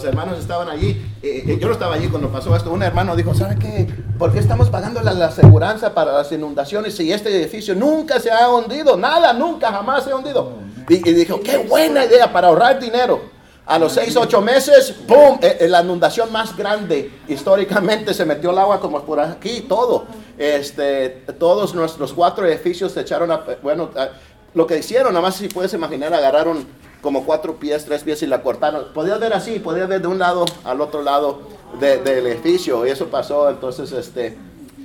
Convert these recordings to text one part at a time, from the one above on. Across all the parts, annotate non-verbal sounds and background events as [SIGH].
Los hermanos estaban allí, eh, eh, yo no estaba allí cuando pasó esto, un hermano dijo, ¿sabe qué? ¿Por qué estamos pagando la, la aseguranza para las inundaciones si este edificio nunca se ha hundido? Nada, nunca, jamás se ha hundido. Y, y dijo, qué buena idea para ahorrar dinero. A los seis, ocho meses, ¡pum! Eh, eh, la inundación más grande históricamente se metió el agua como por aquí, todo. Este, todos nuestros cuatro edificios se echaron a, bueno, a- lo que hicieron, nada más si puedes imaginar, agarraron como cuatro pies, tres pies y la cortaron. Podías ver así, podías ver de un lado al otro lado de- del edificio y eso pasó, entonces, este,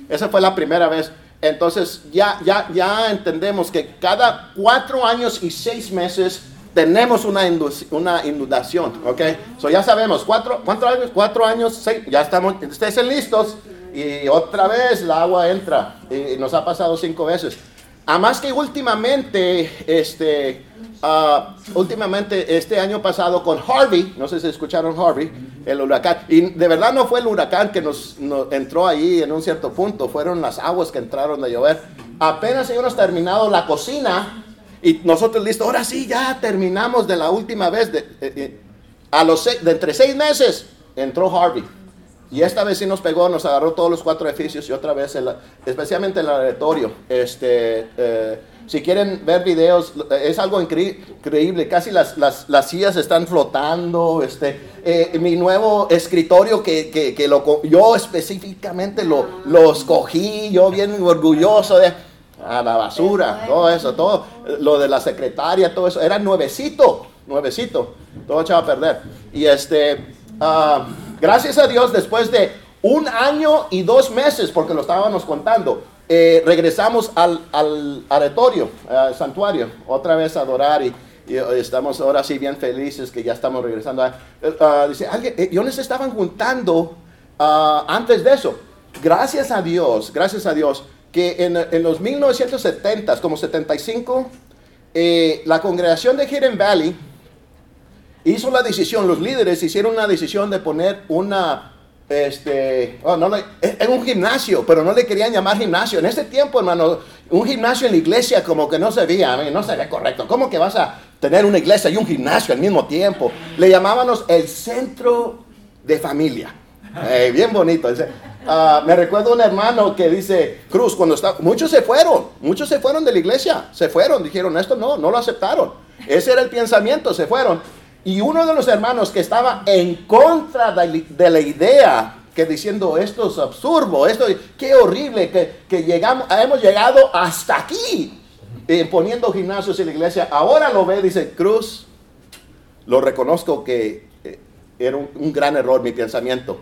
esa fue la primera vez. Entonces ya, ya, ya entendemos que cada cuatro años y seis meses tenemos una, una inundación, ¿ok? So ya sabemos, cuatro, ¿cuántos años? Cuatro años, seis, ya estamos, estén listos y otra vez el agua entra y nos ha pasado cinco veces. A más que últimamente, este, ah, últimamente este año pasado con Harvey, no sé si escucharon Harvey, el huracán, y de verdad no fue el huracán que nos, entró ahí en un cierto punto, fueron las aguas que entraron de llover. Apenas habíamos terminado la cocina y nosotros listo, ahora sí, ya terminamos de la última vez, de, eh, eh, a los de entre seis meses entró Harvey. Y esta vez sí nos pegó, nos agarró todos los cuatro edificios y otra vez, especialmente el auditorio. Este, eh, si quieren ver videos, es algo incre- increíble. Casi las, las, las sillas están flotando. Este, eh, mi nuevo escritorio que, que, que lo, yo específicamente lo, lo escogí, yo bien orgulloso de a la basura, todo eso, todo lo de la secretaria, todo eso, era nuevecito, nuevecito, todo echado a perder. Y este, ah, gracias a Dios, después de un año y dos meses, porque lo estábamos contando, eh, regresamos al, al aretorio, al santuario, otra vez a adorar y, eh, estamos ahora sí bien felices que ya estamos regresando. eh, ah, dice, alguien, ellos se estaban juntando ah, antes de eso. Gracias a Dios, gracias a Dios, que en, en los 1970, como 75, eh, la congregación de Hidden Valley hizo la decisión, los líderes hicieron una decisión de poner una, este, oh, no, en un gimnasio, pero no le querían llamar gimnasio. En ese tiempo, hermano, un gimnasio en la iglesia como que no se veía, mean, no se ve correcto. ¿Cómo que vas a tener una iglesia y un gimnasio al mismo tiempo? Le llamábamos el centro de familia. Eh, bien bonito. Ah, me recuerdo un hermano que dice, Cruz, cuando está, muchos se fueron, muchos se fueron de la iglesia, se fueron, dijeron, esto no, no lo aceptaron. Ese era el pensamiento, se fueron. Y uno de los hermanos que estaba en contra de, la- de la idea, que diciendo, esto es absurdo, esto, qué horrible, que, que llegamos, hemos llegado hasta aquí, eh, poniendo gimnasios en la iglesia, ahora lo ve, dice, Cruz, lo reconozco que eh, era un, un gran error mi pensamiento.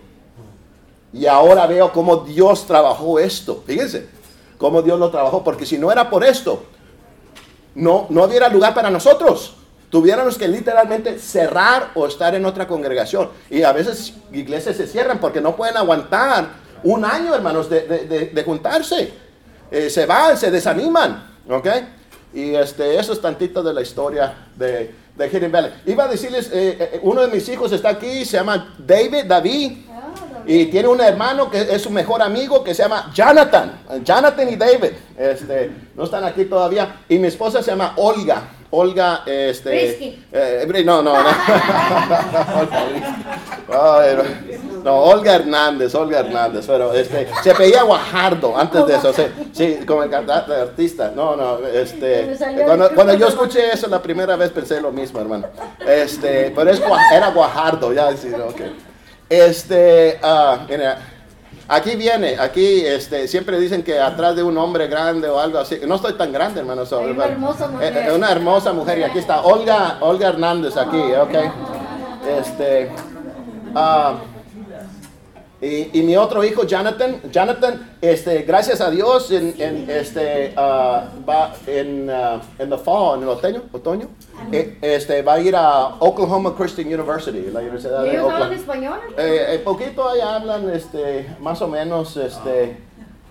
Y ahora veo cómo Dios trabajó esto. Fíjense, cómo Dios lo trabajó. Porque si no era por esto, no, no hubiera lugar para nosotros. Tuviéramos que literalmente cerrar o estar en otra congregación. Y a veces iglesias se cierran porque no pueden aguantar un año, hermanos, de, de- de- de juntarse. Eh, se van, se desaniman. ¿Ok? Y este, eso es tantito de la historia de, de Hidden Valley. Iba a decirles, eh, eh, uno de mis hijos está aquí, se llama David, David. Y tiene un hermano que es su mejor amigo que se llama Jonathan. Jonathan y David. Este, no están aquí todavía. Y mi esposa se llama Olga. Olga, este. Eh, no, no, no. [LAUGHS] Olga no. Hernández, Olga Hernández. Pero este, se pedía Guajardo antes de eso. Sí, sí, como el cantante, artista. No, no, este. Cuando, cuando yo escuché eso la primera vez pensé lo mismo, hermano. Este, pero es, era Guajardo, ya decir, ok. Este, ah, mira, aquí viene, aquí, este, siempre dicen que atrás de un hombre grande o algo así. No estoy tan grande, hermano. una hermosa mujer. Eh, eh, una hermosa mujer y aquí está Olga, Olga Hernández aquí, ok. Este, ah, y, y mi otro hijo, Jonathan, Jonathan, este, gracias a Dios, en, en, este, ah, va en, ah, en the fall, en el otoño, otoño eh, este, va a ir a Oklahoma Christian University, la Universidad de ¿Ellos hablan Oklahoma. español? Eh, eh, poquito ahí hablan, este, más o menos, este,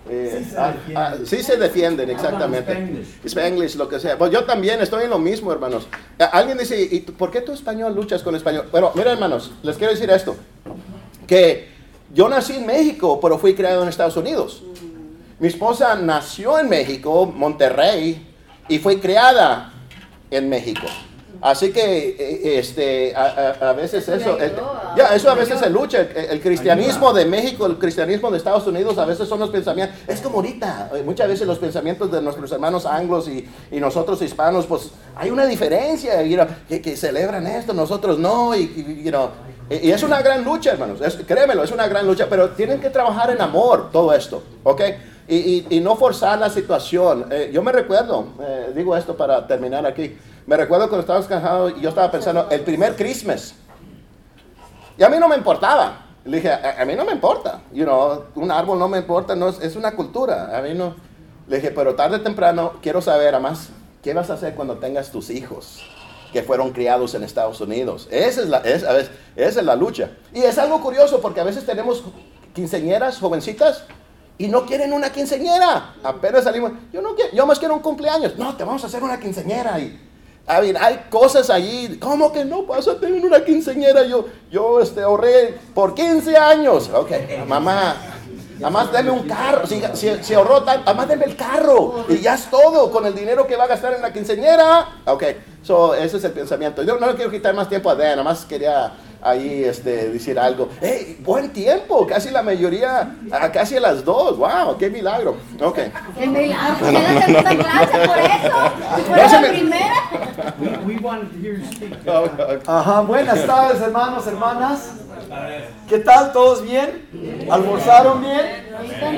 eh, Sí se ah, defienden. ah, sí se defienden, exactamente. Spanglish. Spanglish, lo que sea. Pues yo también estoy en lo mismo, hermanos. Eh, Alguien dice, ¿y por qué tú español luchas con español? Bueno, mira, hermanos, les quiero decir esto, que yo nací en México, pero fui criado en Estados Unidos. Mi esposa nació en México, Monterrey, y fue criada en México. Así que eh, este, a, veces eso, ya, eso a veces se lucha. El, cristianismo de México, el cristianismo de Estados Unidos, a veces son los pensamientos, es como ahorita, eh, muchas veces los pensamientos de nuestros hermanos anglos y, nosotros hispanos, pues hay una diferencia, que, celebran esto, nosotros no, y, y, es una gran lucha, hermanos, créemelo, es una gran lucha, pero tienen que trabajar en amor todo esto, ¿ok? Y, no forzar la situación. Eh, yo me recuerdo, digo esto para terminar aquí, me recuerdo cuando estábamos casados y yo estaba pensando, el primer Christmas. Y a mí no me importaba. Le dije, a, mí no me importa. You know, un árbol no me importa, no, es, una cultura. A mí no. Le dije, pero tarde o temprano quiero saber, además, ¿qué vas a hacer cuando tengas tus hijos? que fueron criados en Estados Unidos. Esa es la, esa es la lucha. Y es algo curioso porque a veces tenemos quinceñeras, jovencitas, y no quieren una quinceñera. Apenas salimos, yo no quiero, yo más quiero un cumpleaños. No, te vamos a hacer una quinceñera. Y I mean, hay cosas allí, ¿cómo que no pasa? Tengo una quinceñera, yo, yo este, ahorré por 15 años. Ok, mamá, nada más deme un carro, si, si, ahorró tanto, nada más deme el carro y ya es todo con el dinero que va a gastar en la quinceñera. Ok, so, ese es el pensamiento. Yo no le quiero quitar más tiempo a Dan, nada más quería ahí este, decir algo. ¡Hey! Buen tiempo, casi la mayoría, casi a las dos. ¡Wow! ¡Qué milagro! Ok. ¡Qué milagro! ¿Por qué no te clase por eso? [LAUGHS] ¿Fue la primera? We, wanted to hear you speak. [LAUGHS] Ajá, buenas tardes, hermanos, hermanas. ¿Qué tal? ¿Todos bien? ¿Almorzaron bien?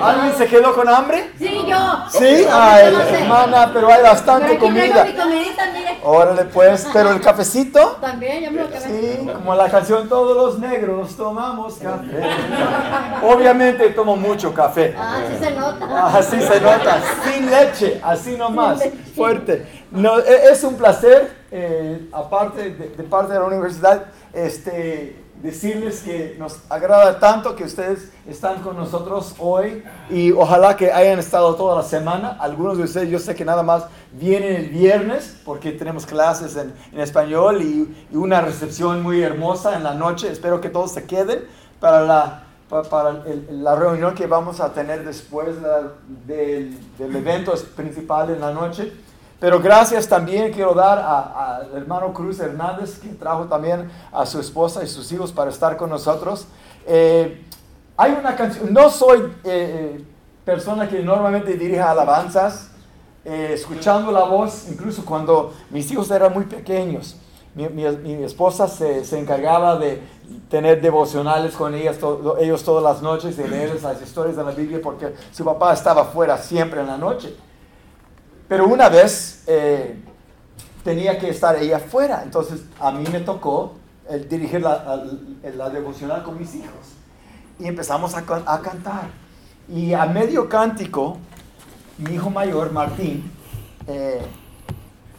¿Alguien se quedó con hambre? Sí, yo. Sí, Ay, hermana, pero hay bastante comida. Órale, pues, pero el cafecito. También, yo me lo Sí, como la canción Todos los negros tomamos café. Obviamente tomo mucho café. Ah, sí se nota. Así se nota, sin leche, así nomás, fuerte. No, e, es un placer, eh, aparte de, de parte de la universidad, este decirles que nos agrada tanto que ustedes están con nosotros hoy y ojalá que hayan estado toda la semana. Algunos de ustedes yo sé que nada más vienen el viernes porque tenemos clases en, español y, una recepción muy hermosa en la noche. Espero que todos se queden para la, para, la reunión que vamos a tener después del, del evento principal en la noche. Pero gracias también quiero dar al hermano Cruz Hernández, que trajo también a su esposa y sus hijos para estar con nosotros. Eh, hay una canción, no soy eh, eh, persona que normalmente dirige alabanzas, escuchando la voz, incluso cuando mis hijos eran muy pequeños. Mi, esposa se, se, encargaba de tener devocionales con ellas, ellos todas las noches, de leerles las historias de la Biblia, porque su papá estaba fuera siempre en la noche. Pero una vez eh, tenía que estar ella afuera, entonces a mí me tocó el dirigir la, la, devocional con mis hijos. Y empezamos a, cantar. Y a medio cántico, mi hijo mayor, Martín, eh,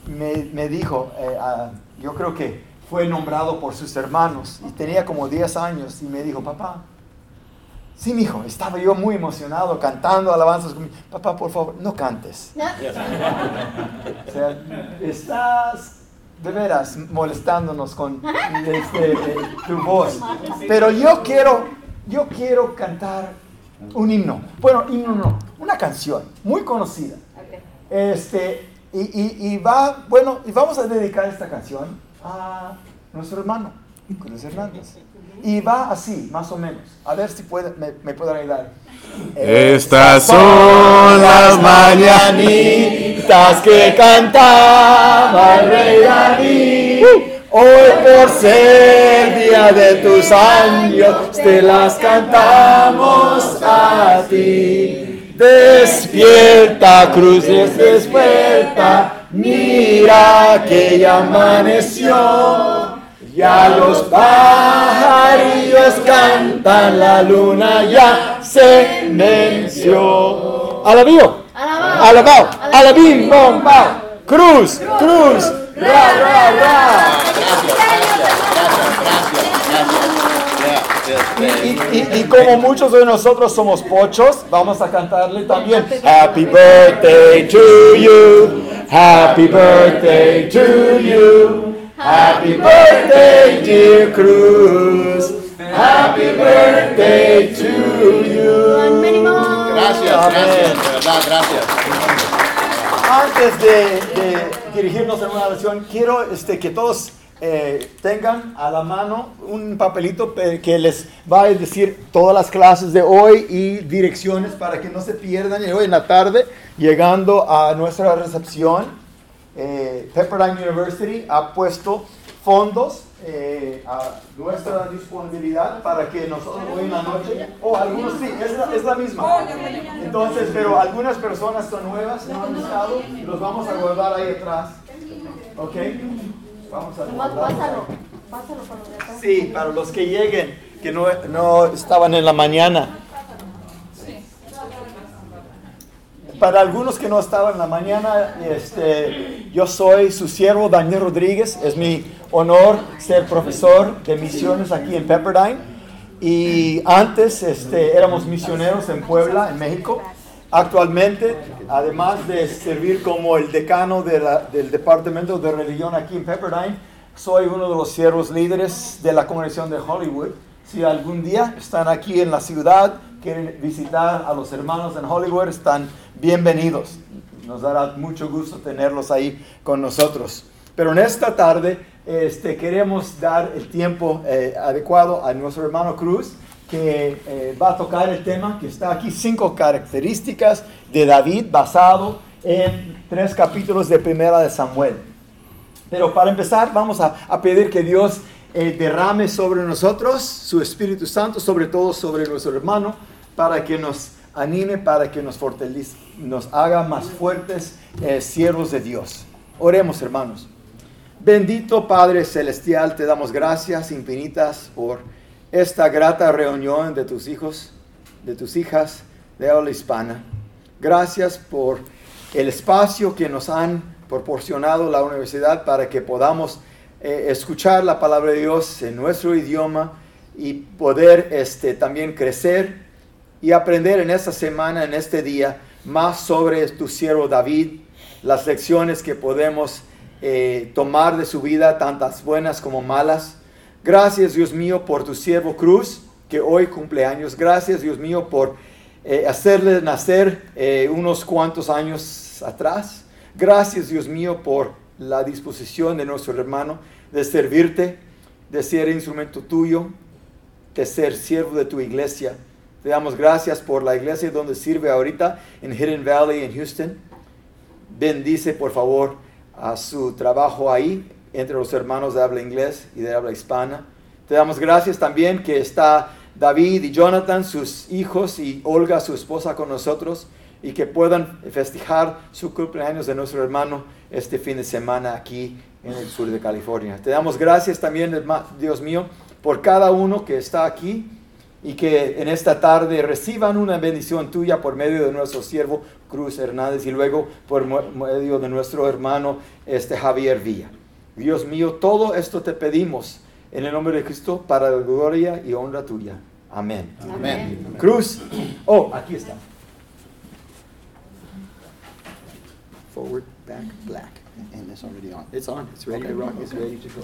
me, me, dijo, eh, yo creo que fue nombrado por sus hermanos y tenía como 10 años y me dijo, papá, Sí, mi hijo, estaba yo muy emocionado cantando alabanzas con mi papá, por favor, no cantes. o sea, estás de veras molestándonos con este, tu voz. Pero yo quiero, yo quiero cantar un himno. Bueno, himno no, una canción muy conocida. Este, y, y, va, bueno, y vamos a dedicar esta canción a nuestro hermano, Cruz Hernández. Y va así, más o menos. A ver si puede, me, me pueden ayudar. Estas son las mañanitas que cantaba el rey David. Hoy por ser día de tus años, te las cantamos a ti. Despierta, cruces, despierta, mira que ya amaneció. Ya los pajarillos cantan, la luna ya se venció. Alabío, alabao, alabín, bomba, cruz, cruz, ra, ra, ra. Y, y, como muchos de nosotros somos pochos, vamos a cantarle también Happy birthday to you, happy birthday to you. Happy birthday, dear Cruz. Happy birthday to you. Gracias, gracias, de verdad, gracias. Antes de, dirigirnos en una oración, quiero este, que todos eh, tengan a la mano un papelito que les va a decir todas las clases de hoy y direcciones para que no se pierdan. Y hoy en la tarde, llegando a nuestra recepción, eh, Pepperdine University ha puesto fondos eh, a nuestra disponibilidad para que nosotros hoy en la noche, o algunos sí, es la, misma. Entonces, pero algunas personas son nuevas, no han estado, los vamos a guardar ahí atrás. ¿Ok? Vamos a guardarlo. Pásalo, para Sí, para los que lleguen, que no, no estaban en la mañana. Para algunos que no estaban en la mañana, este, yo soy su siervo Daniel Rodríguez. Es mi honor ser profesor de misiones aquí en Pepperdine. Y antes este, éramos misioneros en Puebla, en México. Actualmente, además de servir como el decano del Departamento de Religión aquí en Pepperdine, soy uno de los siervos líderes de la congregación de Hollywood. Si algún día están aquí en la ciudad, quieren visitar a los hermanos en Hollywood, están bienvenidos. Nos dará mucho gusto tenerlos ahí con nosotros. Pero en esta tarde este, queremos dar el tiempo eh, adecuado a nuestro hermano Cruz, que eh, va a tocar el tema que está aquí, cinco características de David basado en tres capítulos de Primera de Samuel. Pero para empezar vamos a, a pedir que Dios eh, derrame sobre nosotros su Espíritu Santo, sobre todo sobre nuestro hermano, para que nos anime, para que nos fortalezca, nos haga más fuertes eh, siervos de Dios. Oremos, hermanos. Bendito Padre Celestial, te damos gracias infinitas por esta grata reunión de tus hijos, de tus hijas de habla hispana. Gracias por el espacio que nos han proporcionado la universidad para que podamos eh, escuchar la palabra de Dios en nuestro idioma y poder este, también crecer y aprender en esta semana, en este día, más sobre tu siervo David, las lecciones que podemos eh, tomar de su vida, tantas buenas como malas. Gracias Dios mío por tu siervo Cruz, que hoy cumple años. Gracias Dios mío por eh, hacerle nacer unos cuantos años atrás. Gracias Dios mío por la disposición de nuestro hermano de servirte, de ser instrumento tuyo, de ser siervo de tu iglesia. Te damos gracias por la iglesia donde sirve ahorita en Hidden Valley, en Houston. Bendice, por favor, a su trabajo ahí entre los hermanos de habla inglés y de habla hispana. Te damos gracias también que está David y Jonathan, sus hijos, y Olga, su esposa, con nosotros y que puedan festejar su cumpleaños de nuestro hermano este fin de semana aquí en el sur de California. Te damos gracias también, Dios mío, por cada uno que está aquí y que en esta tarde reciban una bendición tuya por medio de nuestro siervo Cruz Hernández y luego por medio de nuestro hermano este Javier Villa. Dios mío, todo esto te pedimos en el nombre de Cristo para la gloria y honra tuya. Amén. Amén. Cruz. Oh, aquí está. forward, back, black. And it's already on. It's on, it's ready to rock, it's ready to go.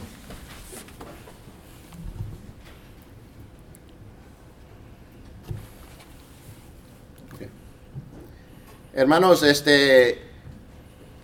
Hermanos, este,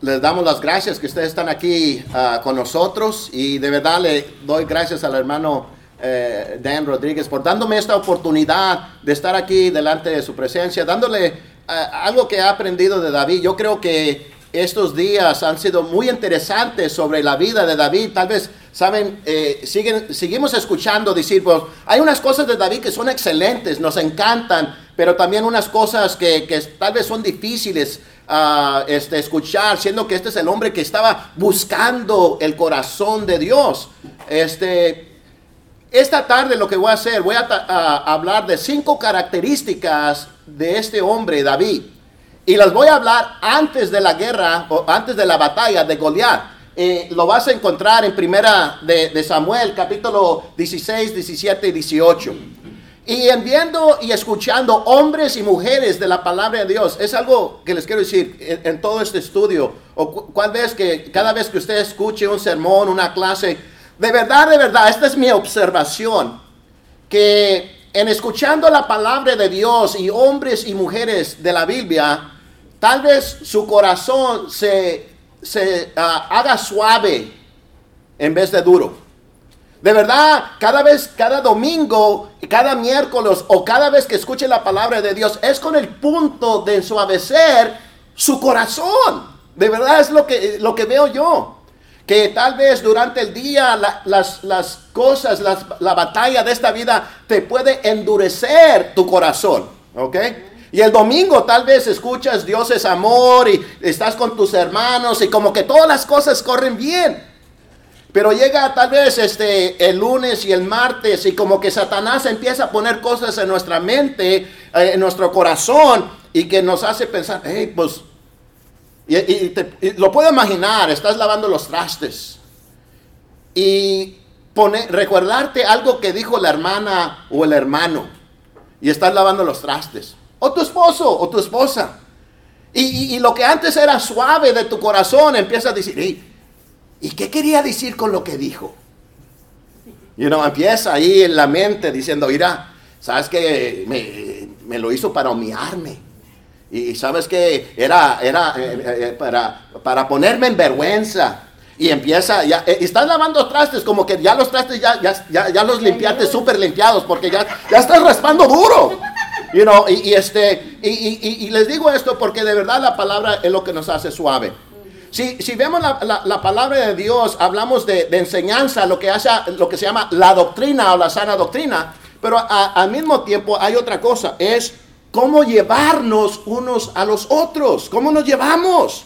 les damos las gracias que ustedes están aquí uh, con nosotros y de verdad le doy gracias al hermano eh, Dan Rodríguez por dándome esta oportunidad de estar aquí delante de su presencia, dándole uh, algo que he aprendido de David. Yo creo que estos días han sido muy interesantes sobre la vida de David. Tal vez, saben, eh, siguen, seguimos escuchando decir, pues, hay unas cosas de David que son excelentes, nos encantan, pero también unas cosas que, que tal vez son difíciles uh, este, escuchar, siendo que este es el hombre que estaba buscando el corazón de Dios. Este, esta tarde lo que voy a hacer, voy a, a hablar de cinco características de este hombre, David. Y las voy a hablar antes de la guerra o antes de la batalla de Goliat. Eh, lo vas a encontrar en primera de, Samuel, capítulo 16, 17 y 18. Y en viendo y escuchando hombres y mujeres de la palabra de Dios, es algo que les quiero decir en, todo este estudio, o cuál vez que cada vez que usted escuche un sermón, una clase, de verdad, de verdad, esta es mi observación, que en escuchando la palabra de Dios y hombres y mujeres de la Biblia, Tal vez su corazón se se ah, haga suave en vez de duro. De verdad, cada vez, cada domingo, cada miércoles o cada vez que escuche la palabra de Dios, es con el punto de suavecer su corazón. De verdad es lo que, lo que veo yo. Que tal vez durante el día las, las, cosas, la batalla de esta vida te puede endurecer tu corazón. ¿Ok? Y el domingo tal vez escuchas Dios es amor y estás con tus hermanos y como que todas las cosas corren bien. Pero llega tal vez este el lunes y el martes y como que Satanás empieza a poner cosas en nuestra mente, eh, en nuestro corazón y que nos hace pensar, hey, pues, y, lo puedo imaginar, estás lavando los trastes y pone, recordarte algo que dijo la hermana o el hermano y estás lavando los trastes, o tu esposo o tu esposa. Y, y lo que antes era suave de tu corazón empieza a decir, hey, ¿Y qué quería decir con lo que dijo? Y uno empieza ahí en la mente diciendo, mira, sabes que me, lo hizo para humillarme. Y sabes que era, era eh, eh, eh, para, para ponerme en vergüenza. Y empieza, ya, estás lavando trastes, como que ya los trastes ya, ya, ya, los limpiaste súper limpiados, porque ya, ya estás raspando duro. You know, y, este, y, y les digo esto porque de verdad la palabra es lo que nos hace suave. Si, vemos la, palabra de Dios, hablamos de, enseñanza, lo que, hace, lo que se llama la doctrina o la sana doctrina, pero al mismo tiempo hay otra cosa, es cómo llevarnos unos a los otros, cómo nos llevamos.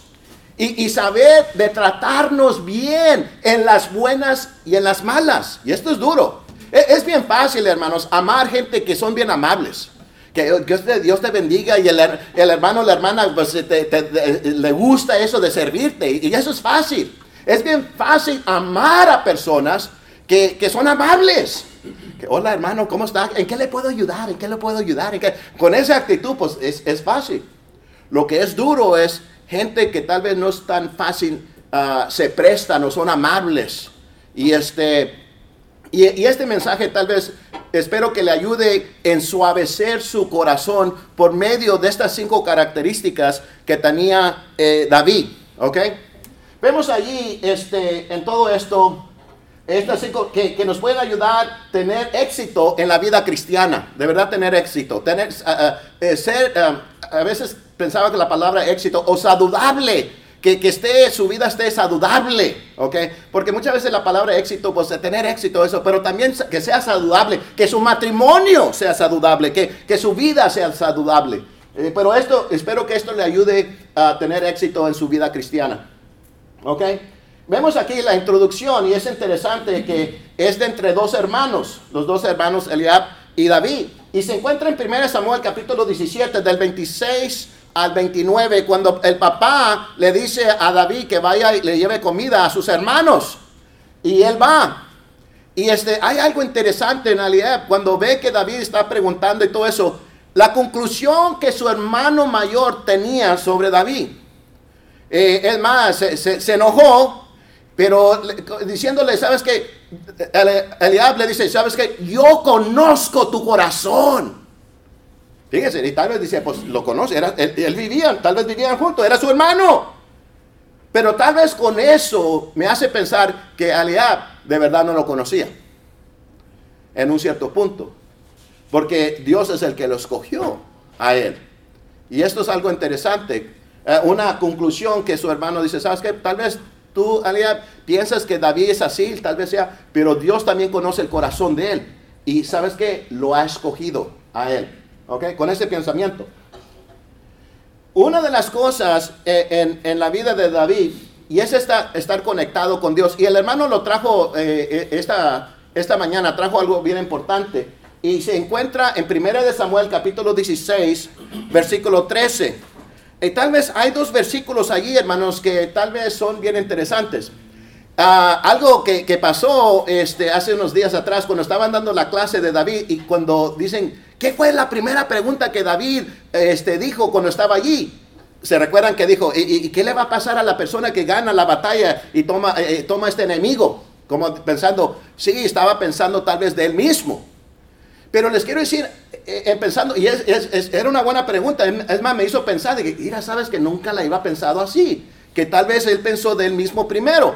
Y, saber de tratarnos bien en las buenas y en las malas. Y esto es duro. Es, es bien fácil, hermanos, amar gente que son bien amables. Que Dios te, bendiga y el, hermano o la hermana pues, le gusta eso de servirte. Y eso es fácil. Es bien fácil amar a personas que, son amables. Que, Hola hermano, ¿cómo está? ¿En qué le puedo ayudar? ¿En qué le puedo ayudar? Con esa actitud pues es, fácil. Lo que es duro es gente que tal vez no es tan fácil, ah, se prestan o son amables. Y este, y, este mensaje tal vez espero que le ayude en suavecer su corazón por medio de estas cinco características que tenía eh, David. ¿Ok? Vemos allí este, en todo esto estas cinco que, nos pueden ayudar a tener éxito en la vida cristiana. De verdad tener éxito. Tener, eh, ser, a veces pensaba que la palabra éxito o saludable que, esté, su vida esté saludable, ¿ok? Porque muchas veces la palabra éxito, pues de tener éxito, eso, pero también que sea saludable, que su matrimonio sea saludable, que, que su vida sea saludable. Eh, pero esto, espero que esto le ayude a tener éxito en su vida cristiana, ¿ok? Vemos aquí la introducción y es interesante que es de entre dos hermanos, los dos hermanos Eliab y David. Y se encuentra en 1 Samuel capítulo 17 del 26 al 29, cuando el papá le dice a David que vaya y le lleve comida a sus hermanos. Y él va. Y este, hay algo interesante en realidad, cuando ve que David está preguntando y todo eso, la conclusión que su hermano mayor tenía sobre David. Eh, es más, se, enojó, pero diciéndole, ¿sabes qué? Eliab le dice, ¿sabes qué? Yo conozco tu corazón. Fíjese, y tal vez dice, pues lo conoce, era, él, vivía, tal vez vivían juntos, era su hermano. Pero tal vez con eso me hace pensar que Aliab de verdad no lo conocía. En un cierto punto. Porque Dios es el que lo escogió a él. Y esto es algo interesante. Eh, una conclusión que su hermano dice, ¿sabes qué? Tal vez tú, Aliab, piensas que David es así, tal vez sea, pero Dios también conoce el corazón de él. Y sabes qué? Lo ha escogido a él. ¿Ok? Con ese pensamiento. Una de las cosas eh, en, la vida de David, y es esta, estar conectado con Dios, y el hermano lo trajo eh, eh, esta, esta mañana, trajo algo bien importante, y se encuentra en 1 de Samuel capítulo 16, versículo 13. Y tal vez hay dos versículos allí, hermanos, que tal vez son bien interesantes. Ah, algo que, que, pasó este, hace unos días atrás cuando estaban dando la clase de David y cuando dicen, ¿qué fue la primera pregunta que David este, dijo cuando estaba allí? Se recuerdan que dijo, ¿y, qué le va a pasar a la persona que gana la batalla y toma, eh, eh, toma este enemigo? Como pensando, sí, estaba pensando tal vez de él mismo. Pero les quiero decir, eh, pensando, y es, era una buena pregunta, es más, me hizo pensar de que, mira, sabes que nunca la iba pensado así. que tal vez él pensó de él mismo primero.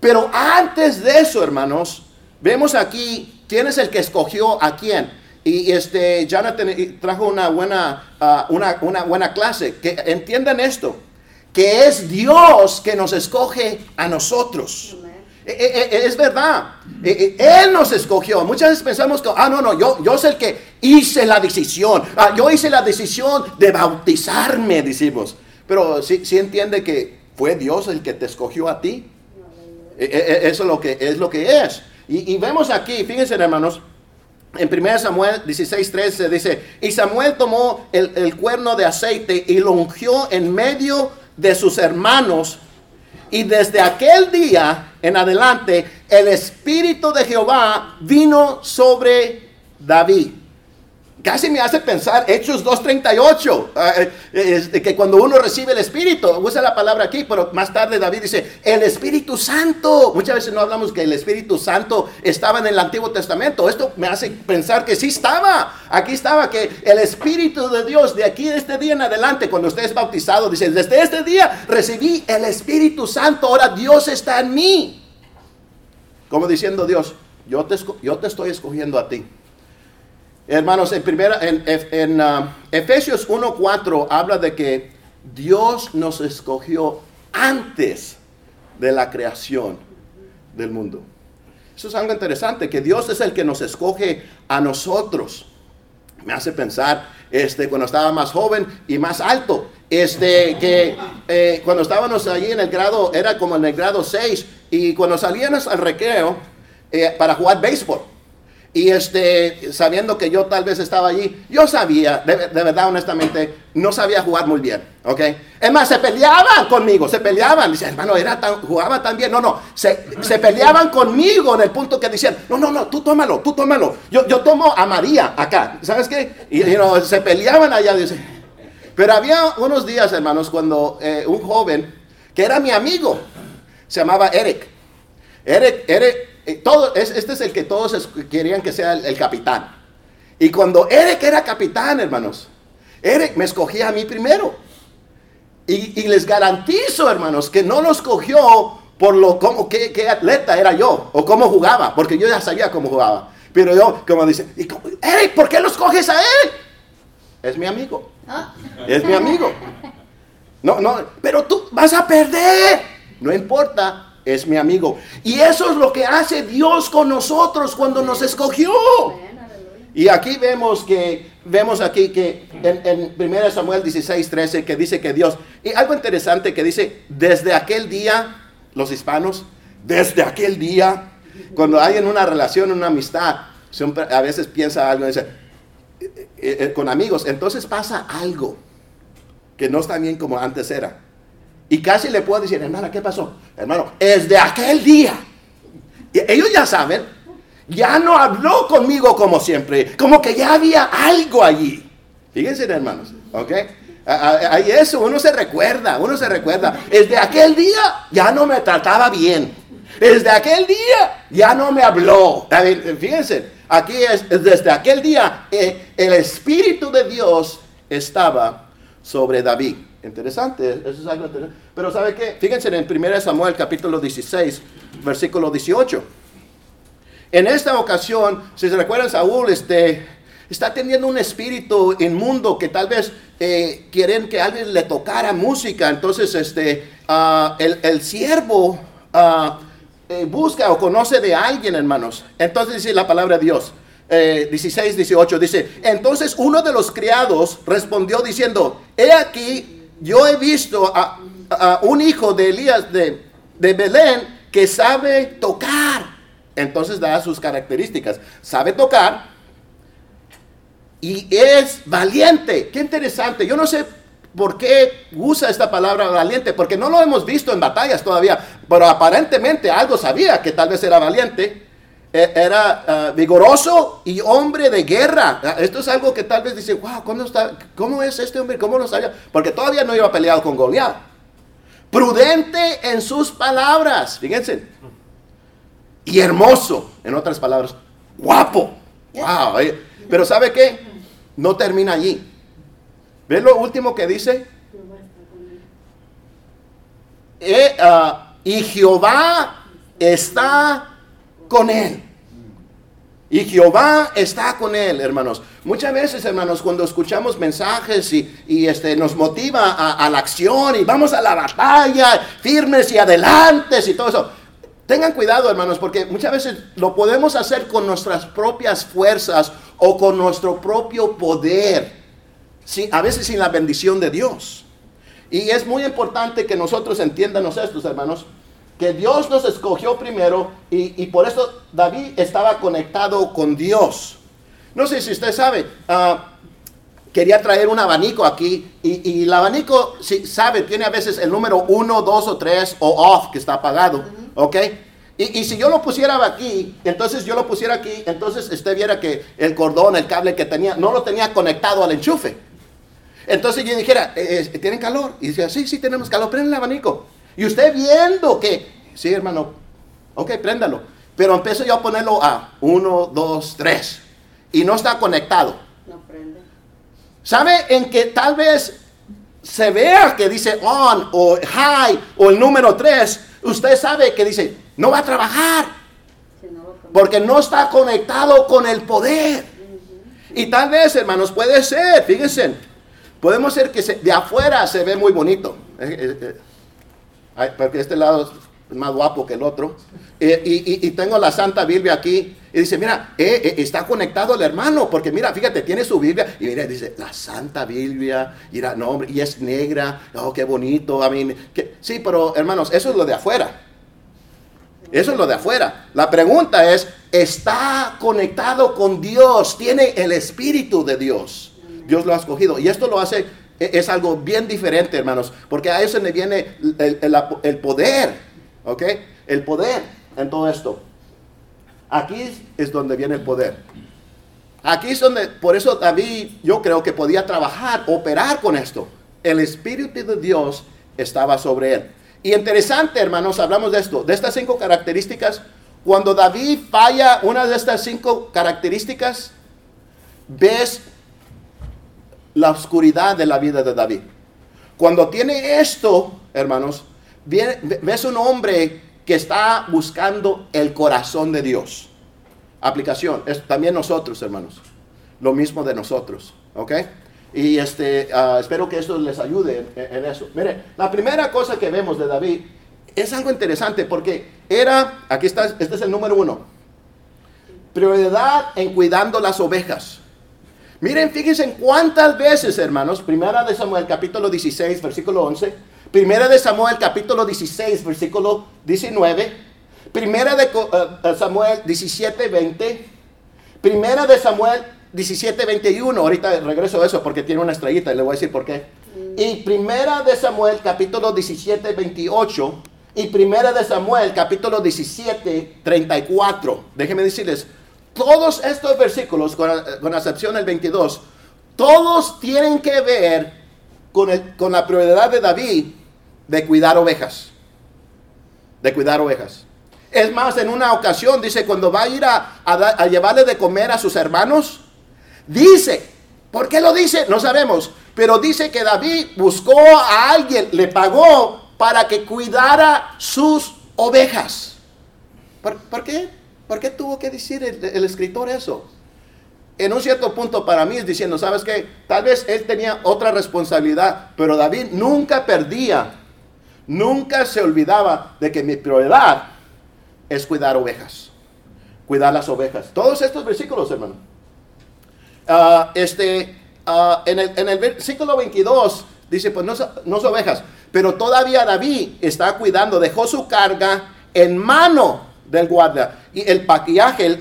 Pero antes de eso, hermanos, vemos aquí quién es el que escogió a quién. Y este Jonathan trajo una buena, ah, una, una buena clase. Que entiendan esto, que es Dios que nos escoge a nosotros. E, e, e, es verdad, Él nos escogió. Muchas veces pensamos que, ah, no, no, yo, yo soy el que hice la decisión. Ah, yo hice la decisión de bautizarme, decimos. Pero si sí, entiende que fue Dios el que te escogió a ti. Eso es lo que es. Lo que es. Y, vemos aquí, fíjense hermanos, en 1 Samuel 16:13 dice, y Samuel tomó el, el cuerno de aceite y lo ungió en medio de sus hermanos. Y desde aquel día en adelante, el Espíritu de Jehová vino sobre David. Casi me hace pensar Hechos 2.38, eh, eh, que cuando uno recibe el Espíritu, usa la palabra aquí, pero más tarde David dice, el Espíritu Santo. Muchas veces no hablamos que el Espíritu Santo estaba en el Antiguo Testamento. Esto me hace pensar que sí estaba. Aquí estaba que el Espíritu de Dios de aquí de este día en adelante, cuando usted es bautizado, dice, desde este día recibí el Espíritu Santo, ahora Dios está en mí. Como diciendo Dios, yo te estoy escogiendo a ti. Hermanos, en, primera, en, en uh, Efesios 1.4 habla de que Dios nos escogió antes de la creación del mundo. Eso es algo interesante, que Dios es el que nos escoge a nosotros. Me hace pensar, este, cuando estaba más joven y más alto, este, que eh, cuando estábamos allí en el grado, era como en el grado 6, y cuando salíamos al recreo eh, para jugar béisbol, y este, sabiendo que yo tal vez estaba allí, yo sabía, de, verdad, honestamente, no sabía jugar muy bien, ¿ok? Es más, se peleaban conmigo, se peleaban. Dice, hermano, era tan, jugaba tan bien. No, no, se, se, peleaban conmigo en el punto que decían, no, no, no, tú tómalo, tú tómalo. Yo, yo tomo a María acá, ¿sabes qué? Y, se peleaban allá, dice. Pero había unos días, hermanos, cuando eh, un joven, que era mi amigo, se llamaba Eric. Eric, Eric todo, este es el que todos querían que sea el, capitán. Y cuando Eric era capitán, hermanos, Eric me escogía a mí primero. Y, les garantizo, hermanos, que no lo escogió por lo como qué, atleta era yo o cómo jugaba, porque yo ya sabía cómo jugaba. Pero yo, como dice, Eric, ¿por qué lo escoges a él? Es mi amigo. Ah. Es mi amigo. No, no, pero tú vas a perder. No importa, es mi amigo. Y eso es lo que hace Dios con nosotros cuando nos escogió. Y aquí vemos que, vemos aquí que en, 1 Samuel 16, 13, que dice que Dios, y algo interesante que dice, desde aquel día, los hispanos, desde aquel día, cuando hay en una relación, una amistad, a veces piensa algo, dice, eh, eh, eh, con amigos, entonces pasa algo que no está bien como antes era. Y casi le puedo decir, hermana, ¿qué pasó? Hermano, es de aquel día. Y ellos ya saben, ya no habló conmigo como siempre, como que ya había algo allí. Fíjense, hermanos, ¿ok? Ahí eso, uno se recuerda, uno se recuerda. Es de aquel día ya no me trataba bien. Desde aquel día ya no me habló. Fíjense, aquí es, desde aquel día eh, el Espíritu de Dios estaba sobre David. Interesante, eso es algo interesante. Pero ¿sabe qué? Fíjense en 1 Samuel capítulo 16, versículo 18. En esta ocasión, si se recuerdan, Saúl este, está teniendo un espíritu inmundo que tal vez eh, quieren que alguien le tocara música. Entonces, este, ah, el, siervo ah, eh, busca o conoce de alguien, hermanos. Entonces dice la palabra de Dios. 16, eh, 18 dice, entonces uno de los criados respondió diciendo, he aquí yo he visto a, un hijo de Elías de, Belén que sabe tocar. Entonces da sus características. Sabe tocar y es valiente. Qué interesante. Yo no sé por qué usa esta palabra valiente, porque no lo hemos visto en batallas todavía, pero aparentemente algo sabía que tal vez era valiente. E, era ah, vigoroso y hombre de guerra. Ah, esto es algo que tal vez dice, wow, ¿cómo, está, ¿cómo es este hombre? ¿Cómo lo sabía? Porque todavía no iba peleado con Goliat. Prudente en sus palabras, fíjense. Y hermoso, en otras palabras, guapo. Wow. Pero ¿sabe qué? No termina allí. ¿Ve lo último que dice? eh, ah, y Jehová está con él. Y Jehová está con él, hermanos. Muchas veces, hermanos, cuando escuchamos mensajes y, este, nos motiva a, la acción y vamos a la batalla, firmes y adelantes y todo eso. Tengan cuidado, hermanos, porque muchas veces lo podemos hacer con nuestras propias fuerzas o con nuestro propio poder. Sí, a veces sin la bendición de Dios. Y es muy importante que nosotros entiendamos esto, hermanos que Dios nos escogió primero y, por eso David estaba conectado con Dios. No sé si usted sabe, ah, quería traer un abanico aquí y, el abanico, si sabe, tiene a veces el número 1, 2 o 3 o off que está apagado, ¿ok? Y, si yo lo pusiera aquí, entonces yo lo pusiera aquí, entonces usted viera que el cordón, el cable que tenía, no lo tenía conectado al enchufe. Entonces yo dijera, eh, eh, ¿tienen calor? Y decía, sí, sí, tenemos calor, prende el abanico. Y usted viendo que, sí, hermano, ok, préndalo. Pero empiezo yo a ponerlo a 1, 2, 3. Y no está conectado. No prende. ¿Sabe en que tal vez se vea que dice on o high o el número 3? Usted sabe que dice, no va a trabajar. Porque no está conectado con el poder. Y tal vez, hermanos, puede ser, fíjense, podemos ser que de afuera se ve muy bonito. Eh, eh, porque este lado es más guapo que el otro. Eh, y, tengo la Santa Biblia aquí. Y dice, mira, eh, eh, está conectado el hermano. Porque mira, fíjate, tiene su Biblia. Y mira, dice, la Santa Biblia. Y, no, y es negra. Oh, qué bonito. A mí, sí, pero hermanos, eso es lo de afuera. Eso es lo de afuera. La pregunta es, ¿está conectado con Dios? ¿Tiene el Espíritu de Dios? Dios lo ha escogido. Y esto lo hace es algo bien diferente, hermanos, porque a eso le viene el, poder, ¿ok? El poder en todo esto. Aquí es donde viene el poder. Aquí es donde, por eso David yo creo que podía trabajar, operar con esto. El Espíritu de Dios estaba sobre él. Y interesante, hermanos, hablamos de esto, de estas cinco características. Cuando David falla una de estas cinco características, ves la oscuridad de la vida de David. Cuando tiene esto, hermanos, ves un hombre que está buscando el corazón de Dios. Aplicación, también nosotros, hermanos. Lo mismo de nosotros, ¿ok? Y este, ah, espero que esto les ayude en, en, eso. Mire, la primera cosa que vemos de David es algo interesante porque era, aquí está, este es el número uno, prioridad en cuidando las ovejas. Miren, fíjense en cuántas veces, hermanos, primera de Samuel capítulo 16, versículo 11, primera de Samuel capítulo 16, versículo 19, primera de eh, Samuel 17, 20, primera de Samuel 17, 21, ahorita regreso a eso porque tiene una estrellita y le voy a decir por qué. Y primera de Samuel capítulo 17, 28 y primera de Samuel capítulo 17, 34. Déjenme decirles, todos estos versículos, con, excepción del 22, todos tienen que ver con, con la prioridad de David de cuidar ovejas. De cuidar ovejas. Es más, en una ocasión dice, cuando va a ir a, a, llevarle de comer a sus hermanos, dice, ¿por qué lo dice? No sabemos, pero dice que David buscó a alguien, le pagó para que cuidara sus ovejas. ¿Por, ¿por qué? ¿Por qué tuvo que decir el, escritor eso? En un cierto punto para mí es diciendo, ¿sabes qué? Tal vez él tenía otra responsabilidad, pero David nunca perdía, nunca se olvidaba de que mi prioridad es cuidar ovejas, cuidar las ovejas. Todos estos versículos, hermano. Ah, este, ah, en, el, en, el, versículo 22 dice, pues no, no son ovejas, pero todavía David está cuidando, dejó su carga en mano del guardia. Y el paquillaje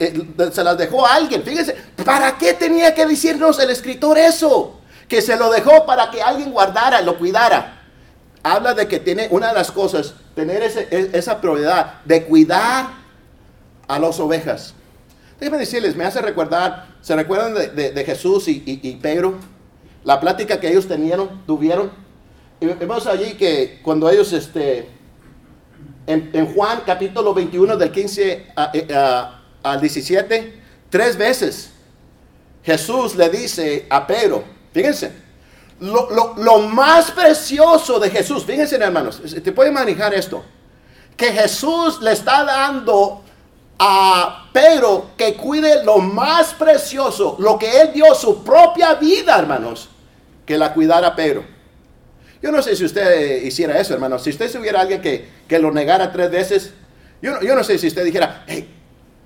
se las dejó a alguien. Fíjense, ¿para qué tenía que decirnos el escritor eso? Que se lo dejó para que alguien guardara, lo cuidara. Habla de que tiene una de las cosas, tener e, esa prioridad de cuidar a las ovejas. Déjenme decirles, me hace recordar, ¿se recuerdan de, Jesús y, Pedro? La plática que ellos tenían, tuvieron. Y vemos allí que cuando ellos este, en, Juan capítulo 21 del 15 eh, al 17, tres veces Jesús le dice a Pedro, fíjense, lo, lo- lo más precioso de Jesús, fíjense hermanos, te puede manejar esto, que Jesús le está dando a Pedro que cuide lo más precioso, lo que él dio su propia vida, hermanos, que la cuidara Pedro. Yo no sé si usted hiciera eso, hermano. Si usted tuviera alguien que, que lo negara tres veces, yo, no- yo no sé si usted dijera, hey,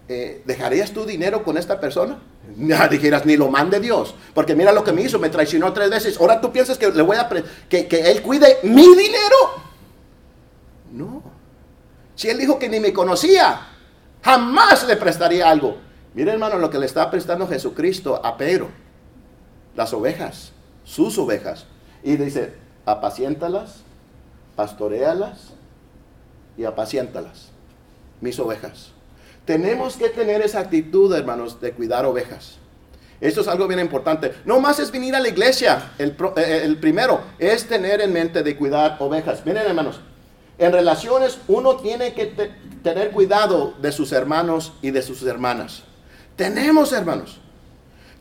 eh, ¿dejarías tu dinero con esta persona? [LAUGHS] No, dijeras, ni lo mande Dios. Porque mira lo que me hizo, me traicionó tres veces. Ahora tú piensas que le voy a que, que él cuide mi dinero. No. Si él dijo que ni me conocía, jamás le prestaría algo. Mira, hermano, lo que le está prestando Jesucristo a Pedro. Las ovejas, sus ovejas. Y dice, apaciéntalas, pastorealas y apaciéntalas, mis ovejas. Tenemos que tener esa actitud, hermanos, de cuidar ovejas. Esto es algo bien importante. No más es venir a la iglesia. El, eh, el primero es tener en mente de cuidar ovejas. Miren, hermanos, en relaciones uno tiene que te- tener cuidado de sus hermanos y de sus hermanas. Tenemos, hermanos.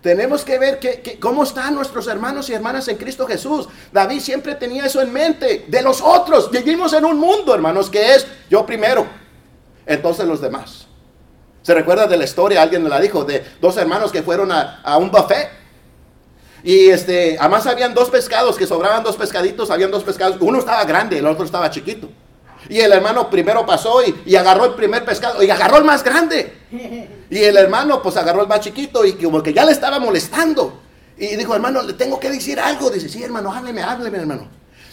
Tenemos que ver que, cómo están nuestros hermanos y hermanas en Cristo Jesús. David siempre tenía eso en mente. De los otros. Vivimos en un mundo, hermanos, que es yo primero. Entonces los demás. ¿Se recuerda de la historia? Alguien me la dijo. De dos hermanos que fueron a, a un buffet. Y este, además habían dos pescados, que sobraban dos pescaditos, habían dos pescados. Uno estaba grande, el otro estaba chiquito. Y el hermano primero pasó y, y agarró el primer pescado y agarró el más grande. Y el hermano pues agarró el más chiquito y como que ya le estaba molestando. Y dijo, hermano, le tengo que decir algo. Dice, sí, hermano, hábleme, hábleme, hermano.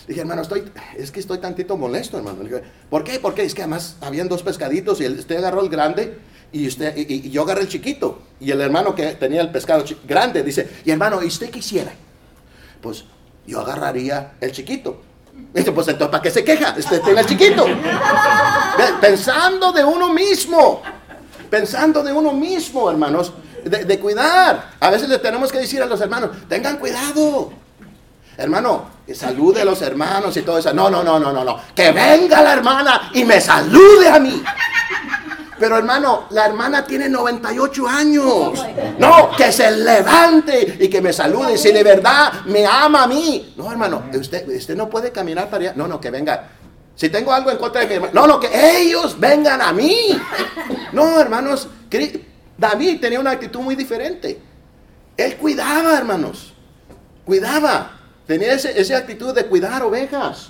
Dije, hermano, estoy, es que estoy tantito molesto, hermano. Dije, ¿por qué? Porque es que además habían dos pescaditos y usted agarró el grande y, usted, y, y yo agarré el chiquito. Y el hermano que tenía el pescado grande dice, y hermano, ¿y usted quisiera? Pues yo agarraría el chiquito. Dice, pues entonces, ¿para qué se queja? Este el chiquito. Pensando de uno mismo. Pensando de uno mismo, hermanos. De, de cuidar. A veces le tenemos que decir a los hermanos, tengan cuidado. Hermano, que salude a los hermanos y todo eso. No, no, no, no, no, no. Que venga la hermana y me salude a mí. Pero hermano, la hermana tiene 98 años. No, que se levante y que me salude. Si de verdad me ama a mí. No, hermano, usted, usted no puede caminar para allá. No, no, que venga. Si tengo algo en contra de mi hermano. No, no, que ellos vengan a mí. No, hermanos. David tenía una actitud muy diferente. Él cuidaba, hermanos. Cuidaba. Tenía ese- esa actitud de cuidar ovejas.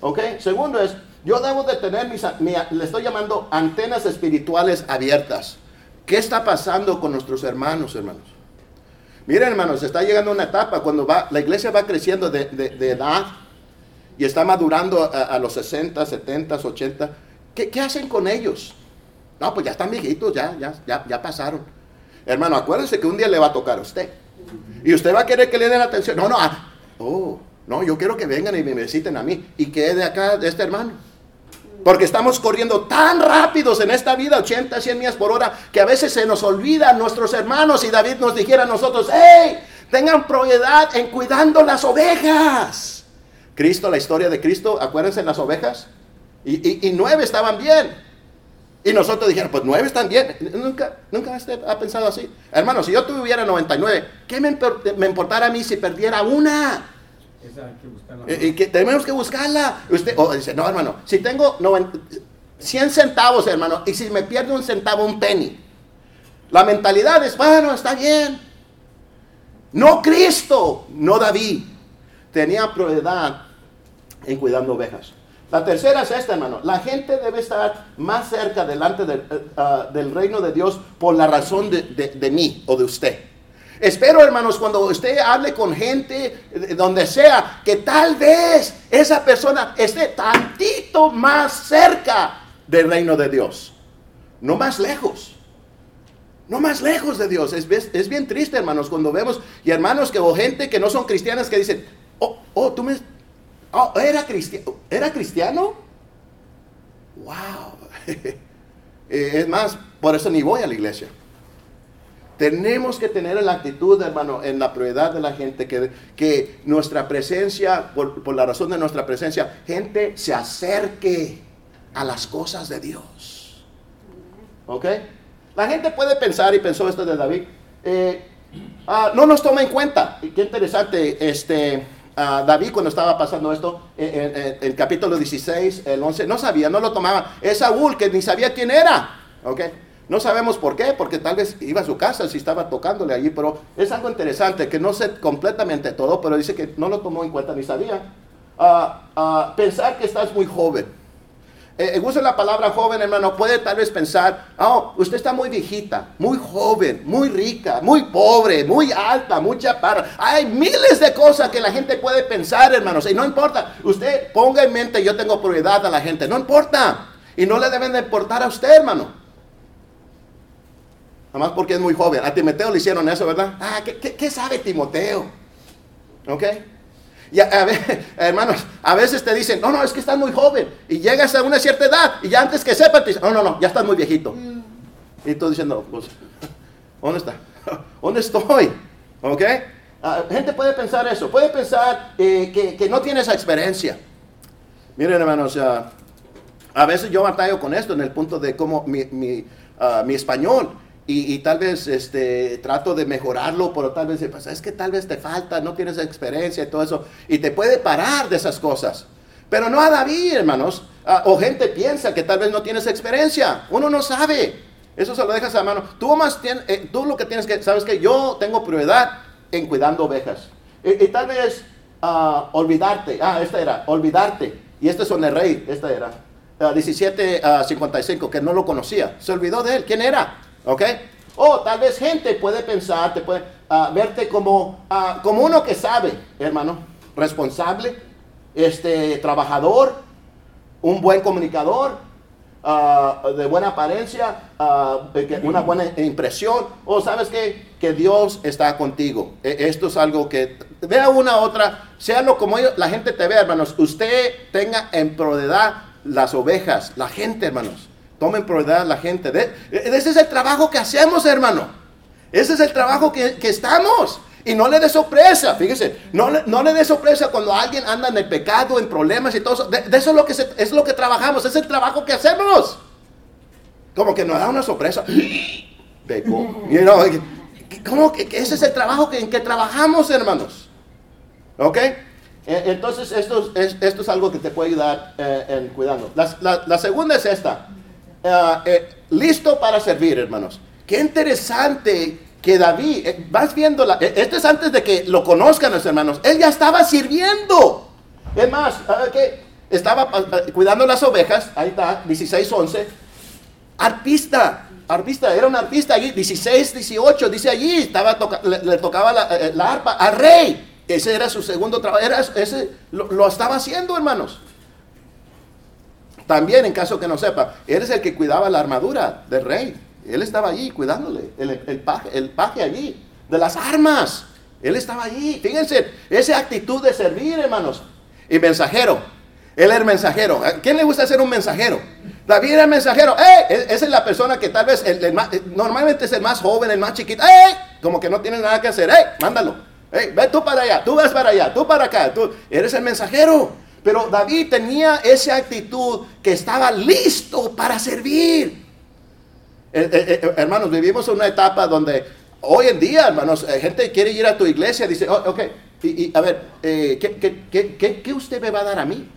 ¿Ok? Segundo es, yo debo de tener mis, le estoy llamando antenas espirituales abiertas. ¿Qué está pasando con nuestros hermanos, hermanos? Miren, hermanos, está llegando una etapa cuando la iglesia va creciendo de, edad y está madurando a, los 60, 70, 80. ¿Qué, qué hacen con ellos? No, pues ya están viejitos, ya, ya, ya, ya pasaron. Hermano, acuérdense que un día le va a tocar a usted. Y usted va a querer que le den atención. No, no, ah, oh, no, yo quiero que vengan y me visiten a mí. Y que de acá, de este hermano. Porque estamos corriendo tan rápidos en esta vida, 80, 100 millas por hora, que a veces se nos olvidan nuestros hermanos y David nos dijera a nosotros, hey, tengan prioridad en cuidando las ovejas. Cristo, la historia de Cristo, acuérdense en las ovejas. Y, nueve estaban bien. Y nosotros dijeron, pues nueve están bien. Nunca, nunca ha pensado así. Hermano, si yo tuviera 99, ¿qué me, me importara a mí si perdiera una? Y que tenemos que buscarla. Usted o dice, no, hermano, si tengo 90 100 centavos, hermano, y si me pierdo un centavo, un penny. La mentalidad es, bueno, está bien. No Cristo, no David. Tenía prioridad en cuidando ovejas. La tercera es esta, hermano. La gente debe estar más cerca delante del, eh, ah, reino de Dios por la razón de- de mí o de usted. Espero, hermanos, cuando usted hable con gente, donde sea, que tal vez esa persona esté tantito más cerca del reino de Dios. No más lejos. No más lejos de Dios. Es, es- es bien triste, hermanos, cuando vemos y hermanos que o gente que no son cristianas que dicen, oh, oh, tú me, oh, era cristiano, era cristiano. Wow. [LAUGHS] Eh, es más, por eso ni voy a la iglesia. Tenemos que tener la actitud, hermano, en la prioridad de la gente, que, que nuestra presencia, por, por la razón de nuestra presencia, gente se acerque a las cosas de Dios. ¿Ok? La gente puede pensar, y pensó esto de David, eh, ah, no nos toma en cuenta. Qué interesante, este, ah, David cuando estaba pasando esto, en, el capítulo 16, el 11, no sabía, no lo tomaba. Es Saúl que ni sabía quién era. ¿ok? No sabemos por qué, porque tal vez iba a su casa si estaba tocándole allí, pero es algo interesante que no sé completamente todo, pero dice que no lo tomó en cuenta ni sabía. Ah, ah, pensar que estás muy joven. Eh, eh, usa la palabra joven, hermano, puede tal vez pensar, oh, usted está muy viejita, muy joven, muy rica, muy pobre, muy alta, muy chaparra. Hay miles de cosas que la gente puede pensar, hermanos, y no importa. Usted ponga en mente, yo tengo prioridad a la gente, no importa. Y no le deben de importar a usted, hermano. Nada porque es muy joven. A Timoteo le hicieron eso, ¿verdad? Ah, ¿qué, sabe Timoteo? ¿Ok? Y a, [LAUGHS] hermanos, a veces te dicen, no, no, es que estás muy joven. Y llegas a una cierta edad y ya antes que sepas te dicen, no, no, no, ya estás muy viejito. Y tú diciendo, pues, [LAUGHS] ¿dónde está? [LAUGHS] ¿Dónde estoy? ¿Ok? Ah, gente puede pensar eso, puede pensar eh, que, no tiene esa experiencia. Miren, hermanos, a veces yo batallo con esto en el punto de cómo mi, mi, ah, mi español y, tal vez este, trato de mejorarlo, pero tal vez pues, es que tal vez te falta, no tienes experiencia y todo eso, y te puede parar de esas cosas. Pero no a David, hermanos. O gente piensa que tal vez no tienes experiencia. Uno no sabe. Eso se lo dejas a mano. Tú, más eh, lo que tienes que, sabes que yo tengo prioridad en cuidando ovejas. Y, tal vez ah, olvidarte. Ah, esta era, olvidarte. Y este es el rey, esta era. 1755, que no lo conocía. Se olvidó de él. ¿Quién era? ¿Ok? O tal vez gente puede pensar, te puede ah, verte como, ah, como uno que sabe, hermano, responsable, este, trabajador, un buen comunicador, ah, de buena apariencia, una buena impresión, o sabes que, que Dios está contigo. E, esto es algo que vea una otra, sea lo como la gente te ve, hermanos. Usted tenga en prioridad las ovejas, la gente, hermanos. Tomen prioridad a la gente. Ese es el trabajo que hacemos, hermano. Ese es el trabajo que, estamos. Y no le dé sorpresa, fíjese, no le, no le dé sorpresa cuando alguien anda en el pecado, en problemas y todo eso. De, eso es lo, que es lo que trabajamos, es el trabajo que hacemos. Como que nos da una sorpresa. [GASPS] Pecó. ¿Cómo que, ese es el trabajo que, en que trabajamos, hermanos? ¿Ok? E, entonces, esto es, esto es algo que te puede ayudar eh, en cuidando. la segunda es esta. Eh, eh, listo para servir, hermanos. Qué interesante que David, eh, vas viendo, la, esto es antes de que lo conozcan los hermanos, él ya estaba sirviendo. Es más, que estaba cuidando las ovejas, ahí está, 16-11, artista, artista, era un artista allí, 16, 18, dice allí, estaba le, tocaba la, arpa al rey. Ese era su segundo trabajo, ese lo estaba haciendo, hermanos. También, en caso que no sepa, eres el que cuidaba la armadura del rey. Él estaba allí cuidándole, el, el, paje, el allí, de las armas. Él estaba allí. Fíjense, esa actitud de servir, hermanos. Y mensajero. Él era mensajero. ¿A quién le gusta ser un mensajero? David era mensajero. ¡Eh! Esa es la persona que tal vez normalmente es el más joven, el más chiquito. ¡Eh! Como que no tiene nada que hacer. ¡Eh! Mándalo. ¡Eh! Ve tú para allá, tú vas para allá, tú para acá. Tú eres el mensajero. Pero David tenía esa actitud que estaba listo para servir. Eh, eh, eh, hermanos, vivimos en una etapa donde hoy en día, hermanos, gente quiere ir a tu iglesia, dice, oh, ok, y, a ver, ¿qué, usted me va a dar a mí?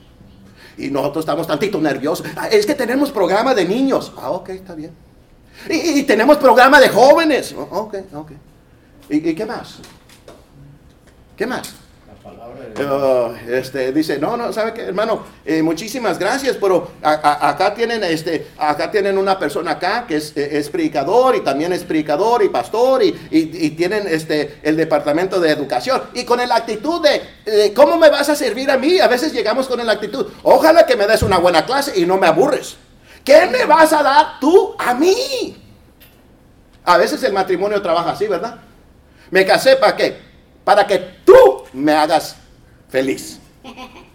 Y nosotros estamos tantito nerviosos. Ah, es que tenemos programa de niños. Ah, ok, está bien. Y, tenemos programa de jóvenes. Oh, ok, ok. ¿Y qué más? ¿Qué más? Oh, este, dice, no, no, ¿sabe qué, hermano? Eh, muchísimas gracias, pero acá, tienen, este, acá tienen una persona acá que es, eh, predicador y también es predicador y pastor y, y, tienen este, el departamento de educación. Y con la actitud de, ¿cómo me vas a servir a mí? A veces llegamos con la actitud, ojalá que me des una buena clase y no me aburres. ¿Qué me vas a dar tú a mí? A veces el matrimonio trabaja así, ¿verdad? Me casé para qué? Para que me hagas feliz. [LAUGHS]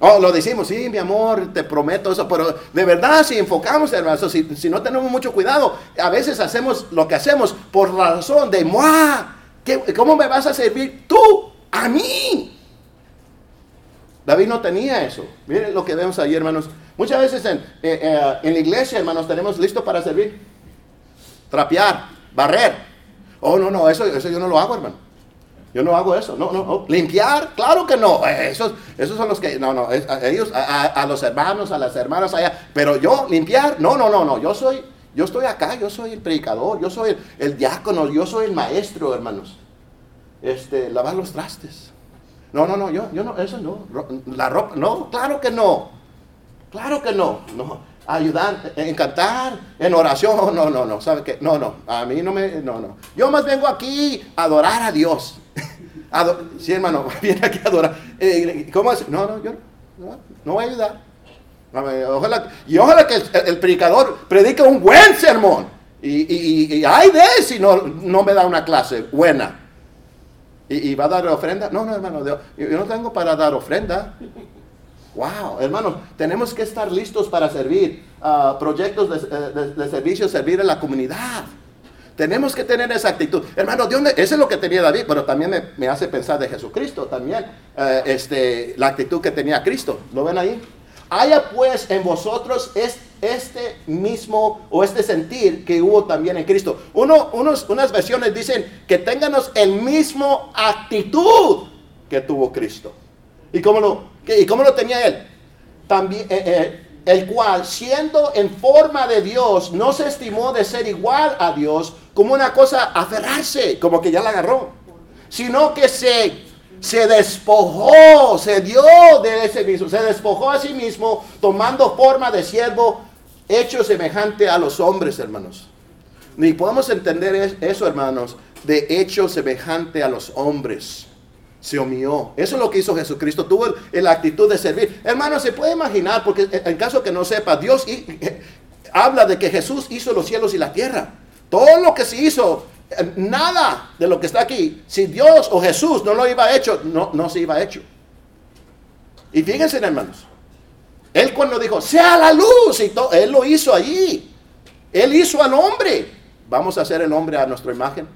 Oh, lo decimos, sí, mi amor, te prometo eso, pero de verdad, si enfocamos, hermanos, si, si no tenemos mucho cuidado, a veces hacemos lo que hacemos por la razón de, ¿cómo me vas a servir tú a mí? David no tenía eso. Miren lo que vemos ahí, hermanos. Muchas veces en, eh, eh, en la iglesia, hermanos, tenemos listo para servir. Trapear, barrer. Oh, no, no, eso, eso yo no lo hago, hermano. Yo no hago eso. No, no, no. Limpiar, claro que no. Esos, esos son los que, no, no. ellos, a, los hermanos, a las hermanas allá. Pero yo, limpiar, no, no, no, no. Yo soy, yo estoy acá, yo soy el predicador, yo soy el, diácono, yo soy el maestro, hermanos. Este, lavar los trastes. No, no, no, yo, yo no, eso no. La ropa, no, claro que no. Claro que no. No ayudar, en cantar, en oración. No, no, no, ¿sabe qué? No, no, a mí no me, no, no. Yo más vengo aquí a adorar a Dios. Sí, hermano, [LAUGHS] viene aquí a adorar. Eh, ¿Cómo es? No, no, yo no, no voy a ayudar. Y ojalá que el, predicador predique un buen sermón. Y, y, hay de si no, no me da una clase buena. Y, va a dar ofrenda. No, no, hermano, yo, no tengo para dar ofrenda. Wow, hermanos, tenemos que estar listos para servir a proyectos de, de, servicio, servir a la comunidad. Tenemos que tener esa actitud. Hermano, ¿de dónde? Ese es lo que tenía David, pero también me, hace pensar de Jesucristo también. Eh, este, la actitud que tenía Cristo. ¿Lo ven ahí? Haya pues en vosotros este mismo o este sentir que hubo también en Cristo. Uno, unos, unas versiones dicen que tenganos el mismo actitud que tuvo Cristo. ¿Y cómo lo, y cómo lo tenía él? También, eh, eh, el cual, siendo en forma de Dios, no se estimó de ser igual a Dios como una cosa aferrarse, como que ya la agarró, sino que se, se despojó, se dio de ese mismo, se despojó a sí mismo, tomando forma de siervo, hecho semejante a los hombres, hermanos. Ni podemos entender eso, hermanos, de hecho semejante a los hombres se humilló. Eso es lo que hizo Jesucristo. Tuvo la actitud de servir. Hermano, se puede imaginar, porque en caso que no sepa, Dios [LAUGHS] habla de que Jesús hizo los cielos y la tierra. Todo lo que se hizo, eh, nada de lo que está aquí, si Dios o Jesús no lo iba hecho, no, no se iba hecho. Y fíjense, hermanos, él cuando dijo, sea la luz, y todo, él lo hizo allí. Él hizo al hombre. Vamos a hacer el hombre a nuestra imagen.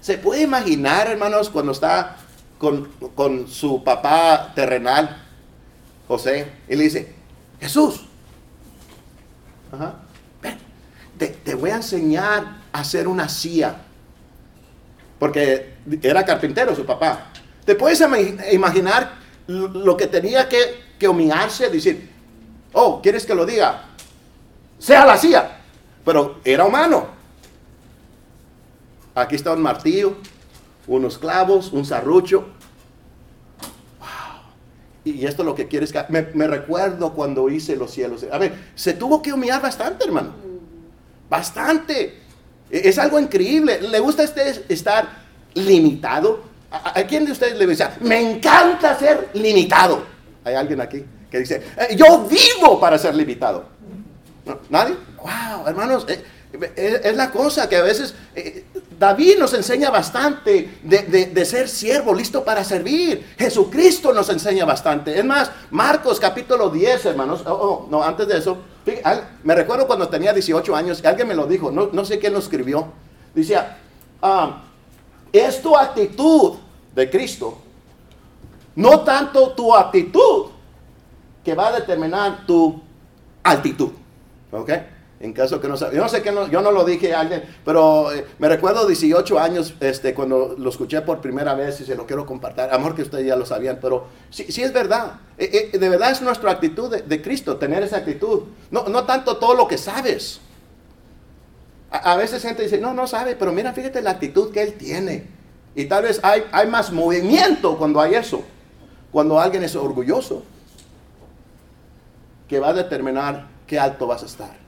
¿Se puede imaginar, hermanos, cuando está con, su papá terrenal, José, y le dice, Jesús, te, voy a enseñar a hacer una silla. Porque era carpintero su papá. ¿Te puedes imaginar lo que tenía que, que humillarse? Decir, oh, ¿quieres que lo diga? Sea la silla. Pero era humano. Aquí está un martillo, unos clavos, un zarrucho. Wow. Y esto es lo que quieres que... Me recuerdo cuando hice los cielos. A ver, se tuvo que humillar bastante, hermano. Bastante. E, es algo increíble. ¿Le gusta a usted estar limitado? ¿A, quién de ustedes le dice, me encanta ser limitado? ¿Hay alguien aquí que dice, eh, yo vivo para ser limitado? ¿Nadie? Wow, hermanos, eh, eh, es, la cosa que a veces David nos enseña bastante de, ser siervo, listo para servir. Jesucristo nos enseña bastante. Es más, Marcos capítulo 10, hermanos. Oh, oh, no, antes de eso, me recuerdo cuando tenía 18 años, alguien me lo dijo, no, sé quién lo escribió. Decía, ah, es tu actitud de Cristo, no tanto tu actitud que va a determinar tu altitud. ¿Ok? En caso que no Yo no sé que no, yo no lo dije a alguien, pero eh, me recuerdo 18 años este, cuando lo escuché por primera vez y se lo quiero compartir. Amor que ustedes ya lo sabían, pero sí, sí es verdad. Eh, eh, de verdad es nuestra actitud de, Cristo, tener esa actitud. No, no tanto todo lo que sabes. A, veces gente dice, no, no sabe, pero mira, fíjate la actitud que él tiene. Y tal vez hay, hay más movimiento cuando hay eso. Cuando alguien es orgulloso, que va a determinar qué alto vas a estar.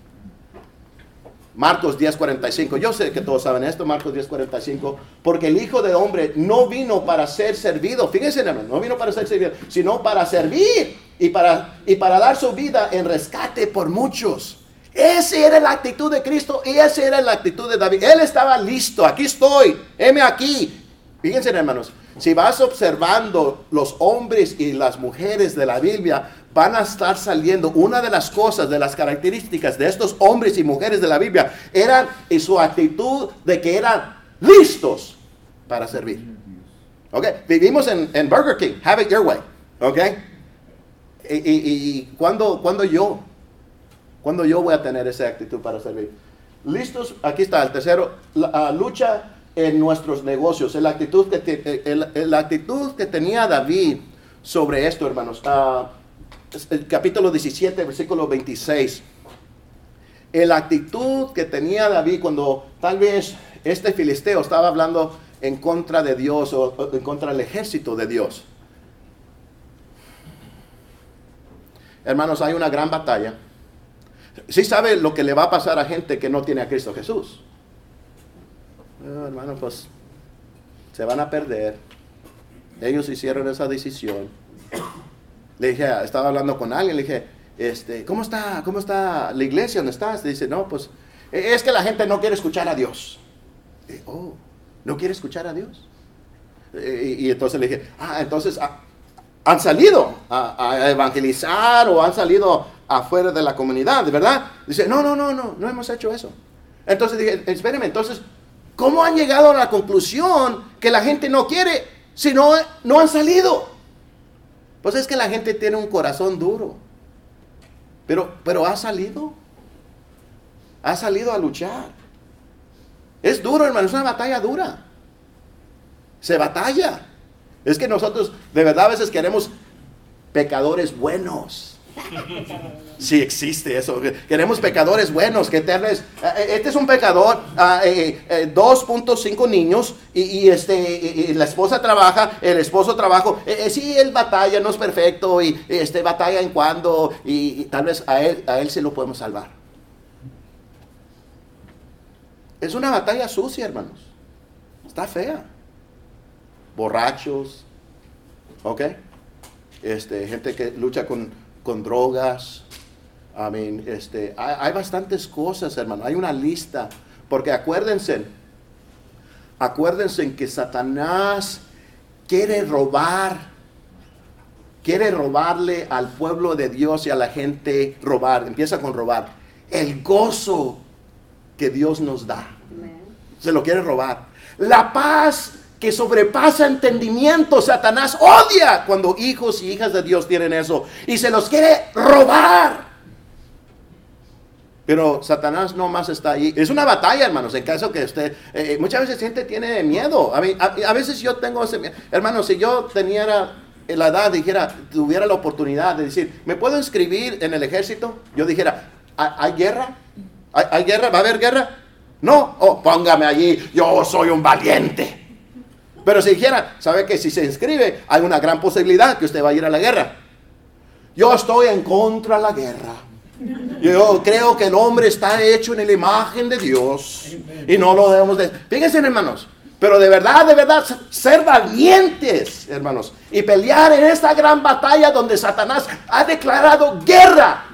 Marcos 10:45. Yo sé que todos saben esto, Marcos 10:45. Porque el Hijo del Hombre no vino para ser servido. Fíjense, hermano, no vino para ser servido, sino para servir y para, y para dar su vida en rescate por muchos. Esa era la actitud de Cristo y esa era la actitud de David. Él estaba listo. Aquí estoy. Heme aquí. Fíjense, hermanos. Si vas observando los hombres y las mujeres de la Biblia, van a estar saliendo. Una de las cosas, de las características de estos hombres y mujeres de la Biblia, eran en su actitud de que eran listos para servir. ¿Ok? Vivimos en, Burger King, have it your way. ¿Ok? Y, cuando, yo, cuando yo voy a tener esa actitud para servir. Listos, aquí está el tercero, la, lucha en nuestros negocios. La actitud que, el- el- la actitud que tenía David sobre esto, hermanos. Ah, el capítulo 17, versículo 26. La actitud que tenía David cuando tal vez este filisteo estaba hablando en contra de Dios o en contra del ejército de Dios. Hermanos, hay una gran batalla. Sí sabe lo que le va a pasar a gente que no tiene a Cristo Jesús. No, hermano, pues se van a perder. Ellos hicieron esa decisión. Le dije, estaba hablando con alguien, le dije, este, ¿cómo está? ¿Cómo está la iglesia? ¿Dónde estás? Dice, no, pues eh, es que la gente no quiere escuchar a Dios. Oh, ¿no quiere escuchar a Dios? Y, entonces le dije, ah, entonces ah, han salido a, evangelizar o han salido afuera de la comunidad, ¿verdad? Dice, no, no, no, no, no hemos hecho eso. Entonces dije, espéreme, entonces, ¿cómo han llegado a la conclusión que la gente no quiere si no han salido? Pues es que la gente tiene un corazón duro. Pero, pero ha salido. Ha salido a luchar. Es duro, hermano, es una batalla dura. Se batalla. Es que nosotros de verdad a veces queremos pecadores buenos. Sí existe eso. Queremos pecadores buenos, que tal vez, eh, Este es un pecador, ah, eh, eh, 2.5 niños y, este, la esposa trabaja, el esposo trabaja. Eh, eh, sí, él batalla, no es perfecto y este, batalla en cuando y, tal vez a él, a él sí lo podemos salvar. Es una batalla sucia, hermanos. Está fea. Borrachos, ¿ok? Este, gente que lucha con, con drogas. I mean, este, hay, hay bastantes cosas, hermano. Hay una lista. Porque acuérdense, acuérdense que Satanás quiere robar, quiere robarle al pueblo de Dios y a la gente robar. Empieza con robar. El gozo que Dios nos da. Se lo quiere robar. La paz que sobrepasa entendimiento. Satanás odia cuando hijos y hijas de Dios tienen eso. Y se los quiere robar. Pero Satanás no más está ahí. Es una batalla, hermanos. En caso que usted, eh, muchas veces gente tiene miedo. A, veces yo tengo ese miedo. Hermanos, si yo tenía la edad, dijera, tuviera la oportunidad de decir, ¿me puedo inscribir en el ejército? Yo dijera, ¿hay, guerra? ¿Hay, hay guerra? ¿Va a haber guerra? No, oh, póngame allí, yo soy un valiente. Pero si dijera, ¿sabe que si se inscribe hay una gran posibilidad que usted va a ir a la guerra? Yo estoy en contra de la guerra. Yo creo que el hombre está hecho en la imagen de Dios y no lo debemos de... Fíjense hermanos, pero de verdad, de verdad, ser valientes, hermanos, y pelear en esta gran batalla donde Satanás ha declarado guerra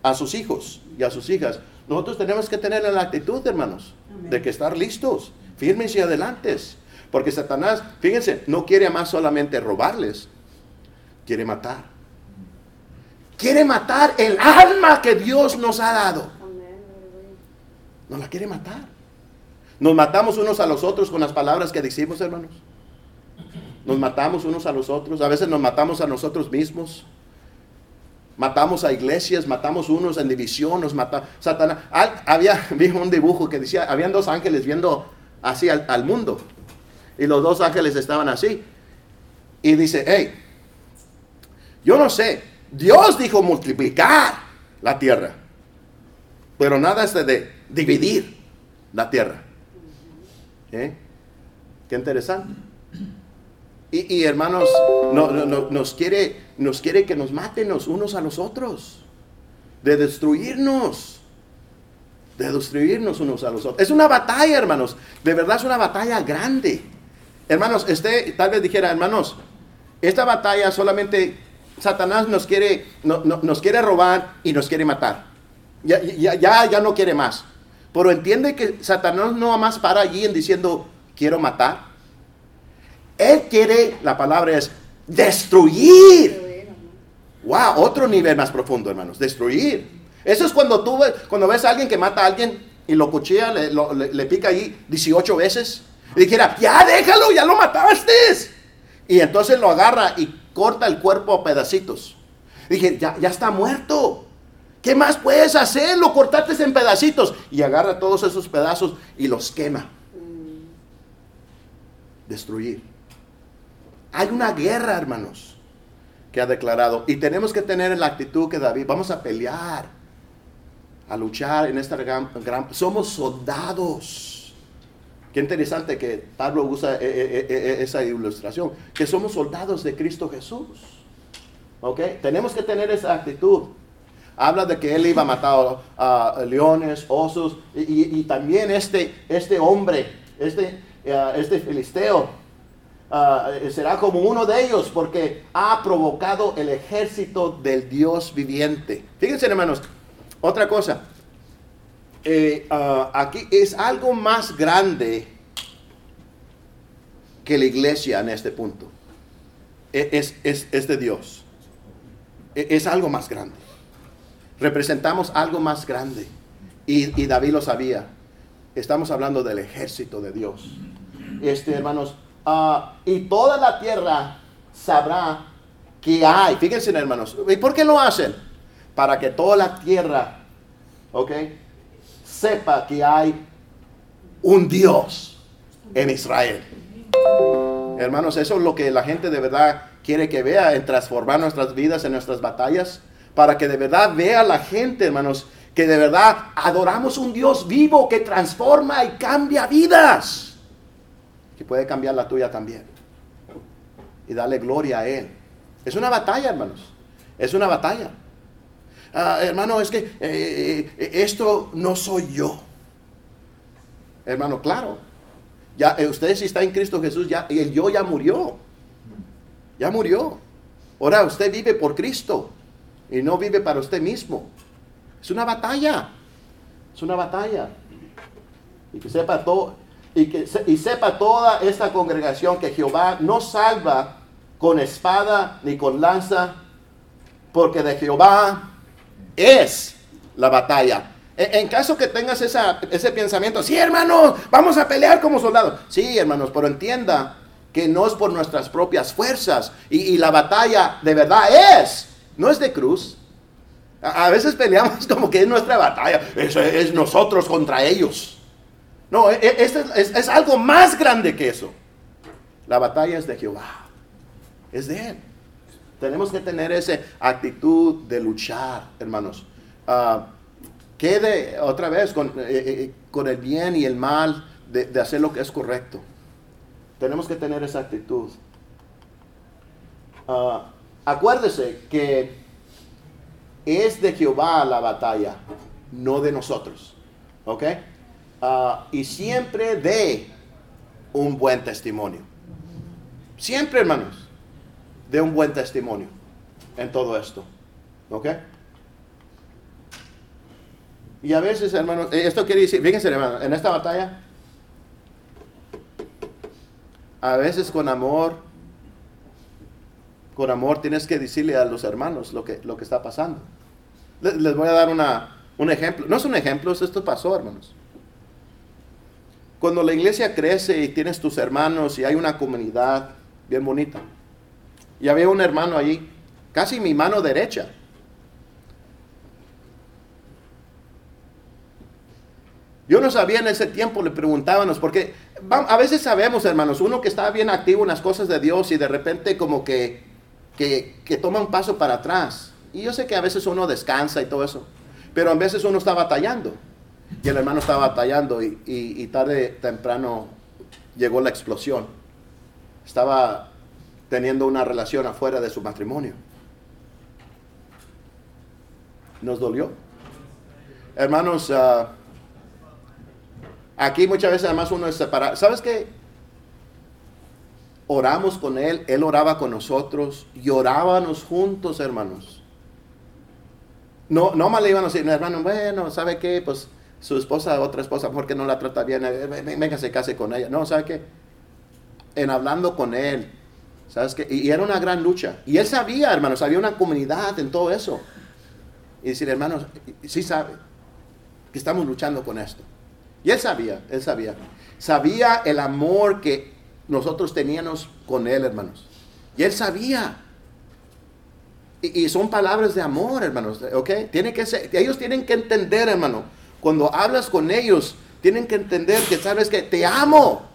a sus hijos y a sus hijas. Nosotros tenemos que tener la actitud, hermanos, de que estar listos, firmes y adelantes. Porque Satanás, fíjense, no quiere más solamente robarles, quiere matar. Quiere matar el alma que Dios nos ha dado. Nos la quiere matar. Nos matamos unos a los otros con las palabras que decimos, hermanos. Nos matamos unos a los otros. A veces nos matamos a nosotros mismos. Matamos a iglesias, matamos unos en división, nos mata Satanás. Había, [LAUGHS] vi un dibujo que decía, habían dos ángeles viendo así al mundo. Y los dos ángeles estaban así. Y dice, hey, yo no sé, Dios dijo multiplicar la tierra, pero nada es de dividir la tierra. ¿Eh? Qué interesante. Y, hermanos, no- no- no- nos, quiere, nos quiere que nos maten los unos a los otros, de destruirnos, de destruirnos unos a los otros. Es una batalla, hermanos, de verdad es una batalla grande. Hermanos, este tal vez dijera, hermanos, esta batalla solamente Satanás nos quiere, no- no- nos quiere robar y nos quiere matar. Ya, ya, ya, no quiere más. Pero entiende que Satanás no más para allí en diciendo, quiero matar. Él quiere, la palabra es, destruir. Wow, otro nivel más profundo, hermanos, destruir. Eso es cuando tú cuando ves a alguien que mata a alguien y lo cuchilla, le, le- pica ahí 18 veces. Y dijera, ya déjalo, ya lo mataste. Y entonces lo agarra y corta el cuerpo a pedacitos. Dije, ya, ya está muerto. ¿Qué más puedes hacer? Lo cortaste en pedacitos. Y agarra todos esos pedazos y los quema. destruir. Hay una guerra, hermanos, que ha declarado. Y tenemos que tener la actitud que David, vamos a pelear, a luchar en esta gran... somos soldados. Qué interesante que Pablo usa eh, eh, eh, esa ilustración, que somos soldados de Cristo Jesús. ¿Ok? Tenemos que tener esa actitud. Habla de que él iba a matar a leones, osos, y, también este, este hombre, este, este filisteo, será como uno de ellos porque ha provocado el ejército del Dios viviente. Fíjense hermanos, otra cosa, eh, aquí es algo más grande que la iglesia en este punto. E, es, es de Dios. E, es algo más grande representamos algo más grande. Y, David lo sabía. Estamos hablando del ejército de Dios. Este, hermanos, ah, y toda la tierra sabrá que hay. Fíjense, hermanos. ¿Y por qué lo hacen? Para que toda la tierra, ¿ok? Sepa que hay un Dios en Israel. Hermanos, eso es lo que la gente de verdad quiere que vea en transformar nuestras vidas, en nuestras batallas para que de verdad vea la gente, hermanos, que de verdad adoramos un Dios vivo que transforma y cambia vidas. Que puede cambiar la tuya también. Y darle gloria a Él. Es una batalla, hermanos. Es una batalla. Ah, hermano, es que eh, eh, esto no soy yo. Hermano, claro. Ya, eh, usted si está en Cristo Jesús, ya, el yo ya murió. Ya murió. Ahora usted vive por Cristo y no vive para usted mismo. Es una batalla. Es una batalla. Y que sepa todo y que y sepa toda esta congregación que Jehová no salva con espada ni con lanza, porque de Jehová es la batalla. En, caso que tengas ese pensamiento, sí hermanos, vamos a pelear como soldados. Sí hermanos, pero entienda que no es por nuestras propias fuerzas y, la batalla de verdad es no es de cruz. A, veces peleamos [LAUGHS] como que es nuestra batalla. Es nosotros contra ellos. No, e, e, es, algo más grande que eso. La batalla es de Jehová. Es de Él. Tenemos que tener esa actitud de luchar, hermanos. Ah, quede otra vez con, eh, eh, eh, con, el bien y el mal de, de hacer lo que es correcto. Tenemos que tener esa actitud. Uh, Acuérdese que es de Jehová la batalla, no de nosotros. ¿Ok? Ah, y siempre de un buen testimonio. Siempre, hermanos, de un buen testimonio en todo esto. ¿Ok? Y a veces, hermanos, eh, esto quiere decir, fíjense, hermanos, en esta batalla, a veces con amor con amor tienes que decirle a los hermanos lo que, lo que está pasando. Les, voy a dar una, un ejemplo. No es un ejemplo, esto pasó, hermanos. Cuando la iglesia crece y tienes tus hermanos y hay una comunidad bien bonita. Y había un hermano allí, casi mi mano derecha. Yo no sabía en ese tiempo, le preguntábamos, porque a veces sabemos, hermanos, uno que está bien activo en las cosas de Dios y de repente como que que, toma un paso para atrás. Y yo sé que a veces uno descansa y todo eso, pero a veces uno está batallando. Y el hermano estaba batallando y, y, tarde temprano llegó la explosión. Estaba teniendo una relación afuera de su matrimonio. Nos dolió. Hermanos, ah, aquí muchas veces además uno es separado. ¿Sabes qué? oramos con él, él oraba con nosotros, llorábamos juntos, hermanos. No, no más le iban a decir, hermano, bueno, ¿sabe qué? Pues su esposa, otra esposa, porque no la trata bien? Eh, venga, se case con ella. No, ¿sabe qué? En hablando con él, ¿sabes qué? Y, era una gran lucha. Y él sabía, hermanos, había una comunidad en todo eso. Y decir, hermanos, sí sabe que estamos luchando con esto. Y él sabía, él sabía. Sabía el amor que nosotros teníamos con Él, hermanos. Y Él sabía. Y, son palabras de amor, hermanos. ¿Ok? Tiene que ser, ellos tienen que entender, hermano. Cuando hablas con ellos, tienen que entender que sabes que te amo.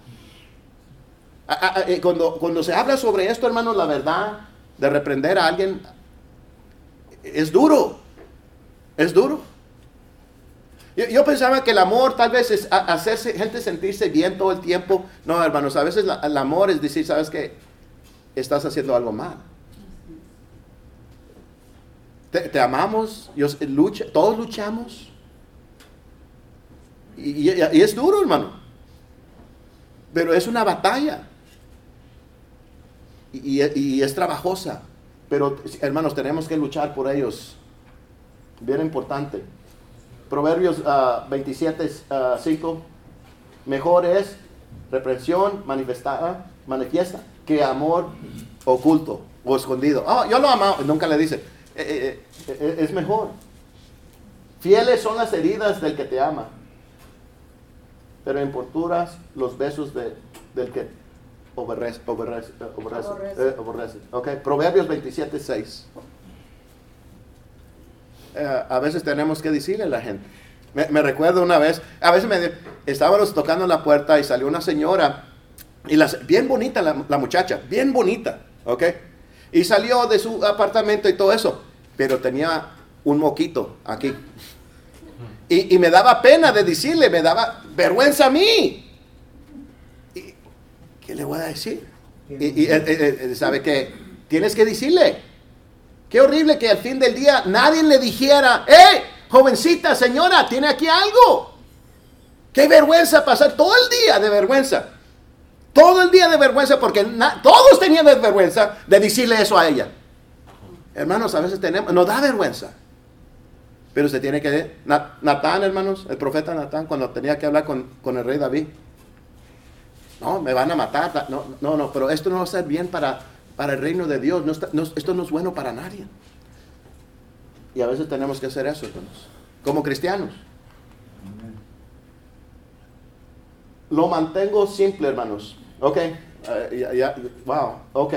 Eh, cuando, cuando se habla sobre esto, hermanos, la verdad de reprender a alguien es duro. Es duro. Yo, pensaba que el amor tal vez es hacerse gente sentirse bien todo el tiempo. No, hermanos, a veces el amor es decir, sabes que estás haciendo algo mal. Te, amamos, lucha, todos luchamos. Y, es duro, hermano. Pero es una batalla. Y, es trabajosa. Pero, hermanos, tenemos que luchar por ellos. Bien importante. Proverbios 27, ah, 5. Ah, Mejor es reprensión manifestada, manifiesta, que amor oculto o escondido. Oh, yo lo amo, nunca le dice eh, eh, eh, es mejor. Fieles son las heridas del que te ama, pero importuras los besos de, del que aborrece. Proverbios 27, 6. a veces tenemos que decirle a la gente. Me, recuerdo una vez, a veces me estábamos tocando la puerta y salió una señora, y bien bonita la, la muchacha, bien bonita, ¿ok? Y salió de su apartamento y todo eso pero tenía un moquito aquí. Y, me daba pena de decirle, me daba vergüenza a mí. Y, ¿Qué le voy a decir? Y, sabe que tienes que decirle. Qué horrible que al fin del día nadie le dijera, ¡eh, jovencita, señora, tiene aquí algo! Qué vergüenza pasar todo el día de vergüenza. Todo el día de vergüenza porque todos tenían vergüenza de decirle eso a ella. Hermanos, a veces tenemos, nos da vergüenza. Pero se tiene que... Natán, hermanos, el profeta Natán, cuando tenía que hablar con, el rey David. No, me van a matar. No, no, no, pero esto no va a ser bien para, para el reino de Dios. esto no es bueno para nadie. Y a veces tenemos que hacer eso, hermanos. Como cristianos. Lo mantengo simple, hermanos. Ok. Eh, wow. Ok.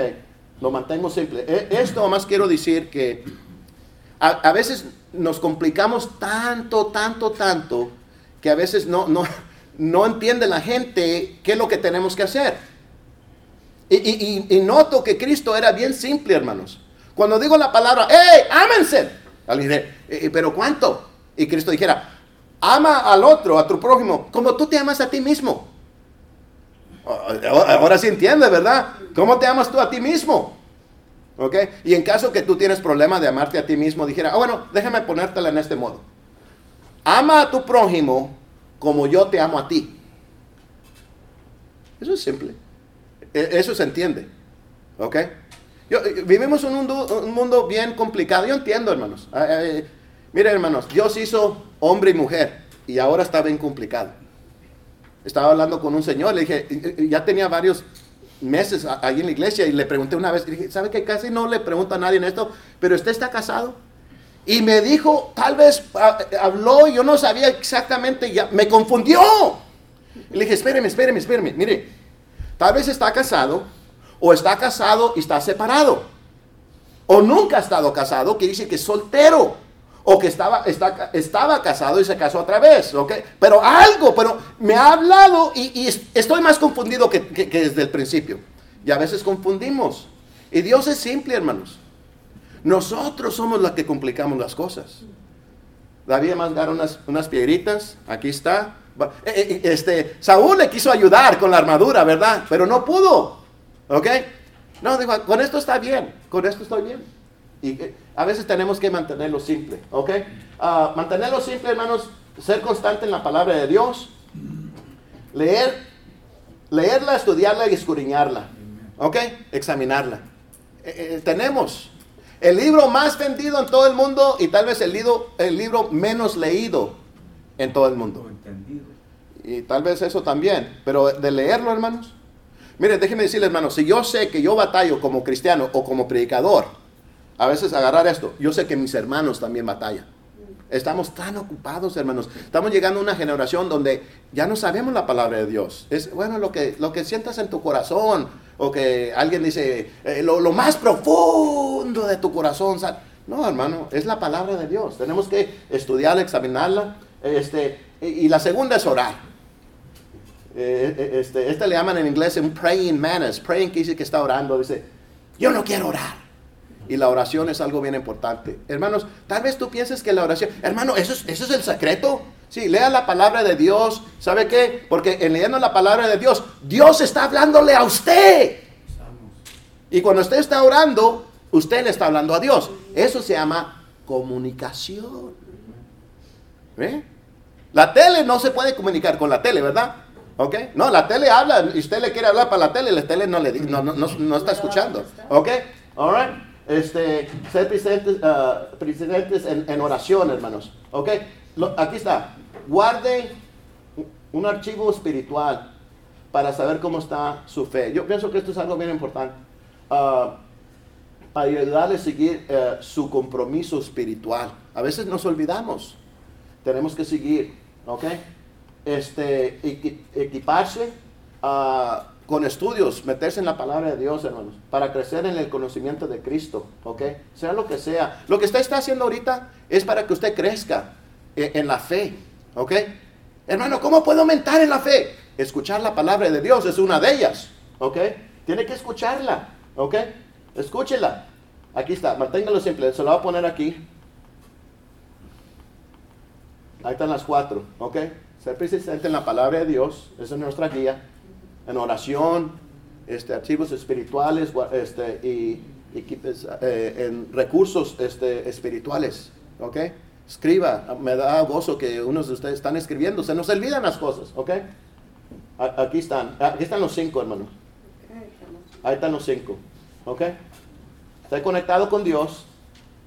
Lo mantengo simple. E, esto más quiero decir que a, veces nos complicamos tanto, tanto, tanto, que a veces no, no, no entiende la gente qué es lo que tenemos que hacer. Y, noto que Cristo era bien simple, hermanos. Cuando digo la palabra, ¡hey, ámense! Alguien eh, eh, ¿pero cuánto? Y Cristo dijera, ama al otro, a tu prójimo, como tú te amas a ti mismo. Ahora sí entiende, ¿verdad? ¿Cómo te amas tú a ti mismo? ¿Ok? Y en caso que tú tienes problema de amarte a ti mismo, dijera, ah, bueno, déjame ponértela en este modo. Ama a tu prójimo como yo te amo a ti. Eso es simple. E, eso se entiende. ¿Ok? Eh, vivimos en un mundo, un mundo, bien complicado. Yo entiendo, hermanos. Miren, hermanos, Dios hizo hombre y mujer y ahora está bien complicado. Estaba hablando con un señor, le dije, ya tenía varios meses ahí en la iglesia y le pregunté una vez, dije, ¿sabe que casi no le pregunto a nadie en esto? Pero usted está casado. Y me dijo, tal vez ah, habló, yo no sabía exactamente, ya, me confundió. Y le dije, espéreme, espéreme, espéreme, mire, tal vez está casado o está casado y está separado. O nunca ha estado casado, quiere decir que es soltero o que estaba, estaba casado y se casó otra vez, ¿ok? Pero algo, pero me ha hablado y, estoy más confundido que, desde el principio. Y a veces confundimos. Y Dios es simple, hermanos. Nosotros somos los que complicamos las cosas. David mandaron unas, unas piedritas, aquí está. Eh, eh, este, Saúl le quiso ayudar con la armadura, ¿verdad? Pero no pudo, ¿ok? No, digo, con esto está bien, con esto estoy bien. Y a veces tenemos que mantenerlo simple, ¿ok? Ah, mantenerlo simple, hermanos, ser constante en la palabra de Dios, leer, leerla, estudiarla y escudriñarla, ¿ok? Examinarla. Eh, eh, tenemos el libro más vendido en todo el mundo y tal vez el libro, el libro menos leído en todo el mundo. Y tal vez eso también, pero de leerlo, hermanos. Miren, déjenme decirles, hermanos, si yo sé que yo batallo como cristiano o como predicador, a veces agarrar esto. Yo sé que mis hermanos también batallan. Estamos tan ocupados, hermanos. Estamos llegando a una generación donde ya no sabemos la palabra de Dios. Es bueno lo que, lo que sientas en tu corazón. O que alguien dice, eh, lo, más profundo de tu corazón. No, hermano, es la palabra de Dios. Tenemos que estudiarla, examinarla. Este, y la segunda es orar. eh, eh, este, este le llaman en inglés un praying mantis. Praying que dice que está orando. Dice, yo no quiero orar. Y la oración es algo bien importante. Hermanos, tal vez tú pienses que la oración, hermano, eso es, eso es el secreto. Sí, lea la palabra de Dios. ¿Sabe qué? Porque en leyendo la palabra de Dios, Dios está hablándole a usted. Y cuando usted está orando, usted le está hablando a Dios. Eso se llama comunicación. ¿Ve? La tele no se puede comunicar con la tele, ¿verdad? ¿Ok? No, la tele habla y usted le quiere hablar para la tele, la tele no, le, no, no, no está escuchando. ¿Ok? All right este, ser presentes, uh, en, en, oración, hermanos. ¿Ok? aquí está. Guarde un archivo espiritual para saber cómo está su fe. Yo pienso que esto es algo bien importante. Uh, para ayudarle a seguir uh, su compromiso espiritual. A veces nos olvidamos. Tenemos que seguir. ¿Ok? Este, equiparse. Uh, con estudios, meterse en la palabra de Dios, hermanos, para crecer en el conocimiento de Cristo, ¿ok? Sea lo que sea. Lo que usted está haciendo ahorita es para que usted crezca en, la fe, ¿ok? Hermano, ¿cómo puedo aumentar en la fe? Escuchar la palabra de Dios es una de ellas, ¿ok? Tiene que escucharla, ¿ok? Escúchela. Aquí está, manténgalo simple, se lo voy a poner aquí. Ahí están las cuatro, ¿ok? Ser persistente en la palabra de Dios, esa es nuestra guía en oración, este, archivos espirituales este, y, eh, en recursos este, espirituales. ¿Ok? Escriba, me da gozo que unos de ustedes están escribiendo, se nos olvidan las cosas. ¿Ok? Aquí están, aquí están los cinco, hermanos. Ahí están los cinco. ¿Ok? Esté conectado con Dios,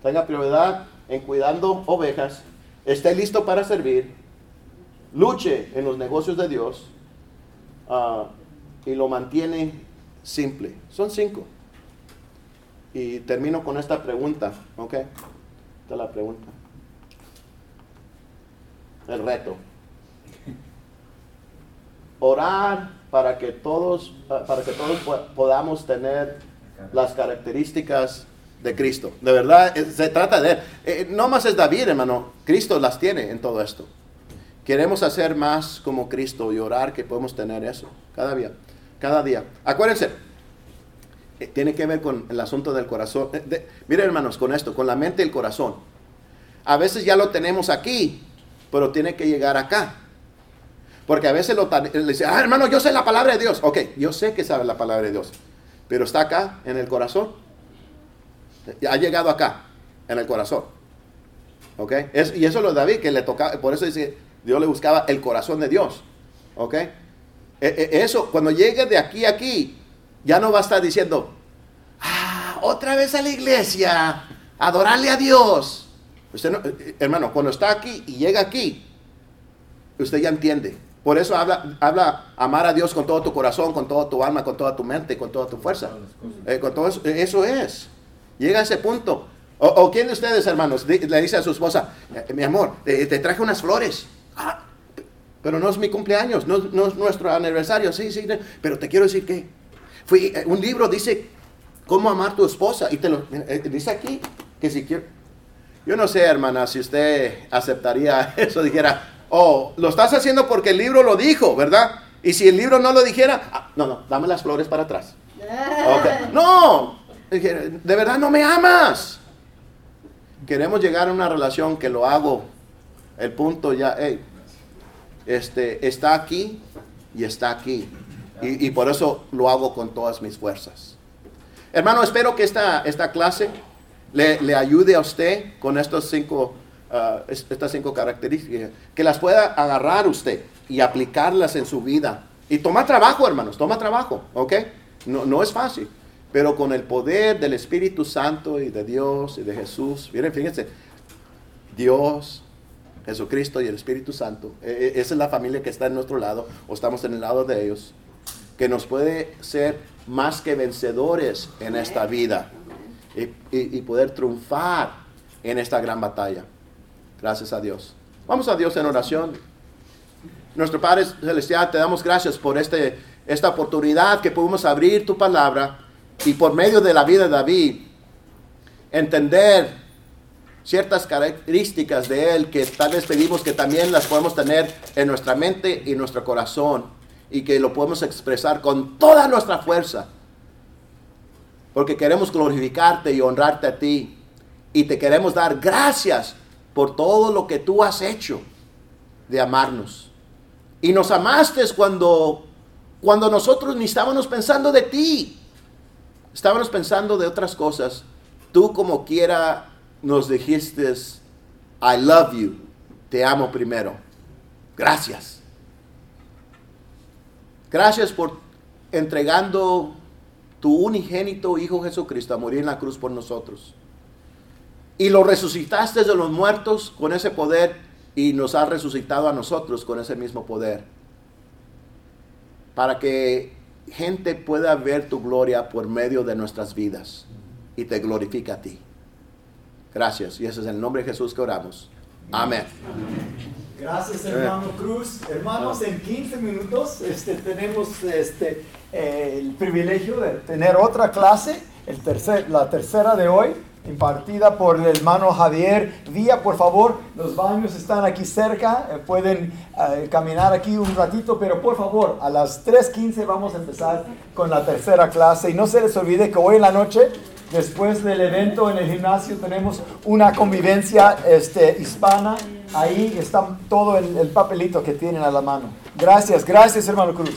tenga prioridad en cuidando ovejas, esté listo para servir, luche en los negocios de Dios. Uh, y lo mantiene simple. Son cinco. Y termino con esta pregunta, ¿ok? Esta es la pregunta. El reto. Orar para que todos, para que todos podamos tener las características de Cristo. De verdad, se trata de él. Eh, no más es David, hermano. Cristo las tiene en todo esto. Queremos hacer más como Cristo y orar que podemos tener eso cada día cada día. Acuérdense, eh, tiene que ver con el asunto del corazón. Eh, miren hermanos, con esto, con la mente y el corazón. A veces ya lo tenemos aquí, pero tiene que llegar acá. Porque a veces lo le dice, ah, hermano, yo sé la palabra de Dios. Ok, yo sé que sabe la palabra de Dios, pero está acá, en el corazón. Ha llegado acá, en el corazón. Ok, y eso lo de David, que le tocaba, por eso dice, Dios le buscaba el corazón de Dios. Ok, eso, cuando llegue de aquí a aquí, ya no va a estar diciendo, ah, otra vez a la iglesia, adorarle a Dios. Usted no, eh, eh, hermano, cuando está aquí y llega aquí, usted ya entiende. Por eso habla, habla amar a Dios con todo tu corazón, con toda tu alma, con toda tu mente, con toda tu fuerza. Eh, con todo eso, es. Llega a ese punto. O, quién de ustedes, hermanos, le dice a su esposa, mi amor, te, traje unas flores. Ah, pero no es mi cumpleaños, no, es nuestro aniversario, sí, sí, pero te quiero decir que fui, eh, un libro dice cómo amar a tu esposa y te lo eh, dice aquí que si quiero, yo no sé, hermana, si usted aceptaría [LAUGHS] eso, dijera, oh, lo estás haciendo porque el libro lo dijo, ¿verdad? Y si el libro no lo dijera, ah, no, no, dame las flores para atrás. [LAUGHS] No, de verdad no me amas. Queremos llegar a una relación que lo hago. El punto ya, hey, este, está aquí y está aquí. Y, por eso lo hago con todas mis fuerzas. Hermano, espero que esta, esta clase le, ayude a usted con estos cinco, uh, estas cinco características, que las pueda agarrar usted y aplicarlas en su vida. Y toma trabajo, hermanos, toma trabajo, ¿ok? No, no es fácil, pero con el poder del Espíritu Santo y de Dios y de Jesús, miren, fíjense, Dios Jesucristo y el Espíritu Santo, e, e, esa es la familia que está en nuestro lado, o estamos en el lado de ellos, que nos puede ser más que vencedores en esta vida y, poder triunfar en esta gran batalla. Gracias a Dios. Vamos a Dios en oración. Nuestro Padre Celestial, te damos gracias por este, esta oportunidad que pudimos abrir tu palabra y por medio de la vida de David, entender ciertas características de Él que tal vez pedimos que también las podemos tener en nuestra mente y nuestro corazón. y que lo podemos expresar con toda nuestra fuerza. Porque queremos glorificarte y honrarte a ti. Y te queremos dar gracias por todo lo que tú has hecho de amarnos. Y nos amaste cuando, cuando nosotros ni estábamos pensando de ti. Estábamos pensando de otras cosas. Tú como quiera nos dijiste, I love you. Te amo primero. Gracias. Gracias por entregando tu unigénito Hijo Jesucristo a morir en la cruz por nosotros. Y lo resucitaste de los muertos con ese poder y nos has resucitado a nosotros con ese mismo poder. Para que gente pueda ver tu gloria por medio de nuestras vidas y te glorifica a ti. Gracias. Y ese es el nombre de Jesús que oramos. Amén. Gracias, hermano Cruz. Hermanos, en 15 minutos este, tenemos este, eh, el privilegio de tener otra clase, el tercer, la tercera de hoy, impartida por el hermano Javier Vía. Por favor, los baños están aquí cerca, eh, pueden eh, caminar aquí un ratito, pero por favor, a las 3.15 vamos a empezar con la tercera clase. Y no se les olvide que hoy en la noche Después del evento en el gimnasio tenemos una convivencia este, hispana. Ahí está todo el, el papelito que tienen a la mano. Gracias, gracias hermano Cruz.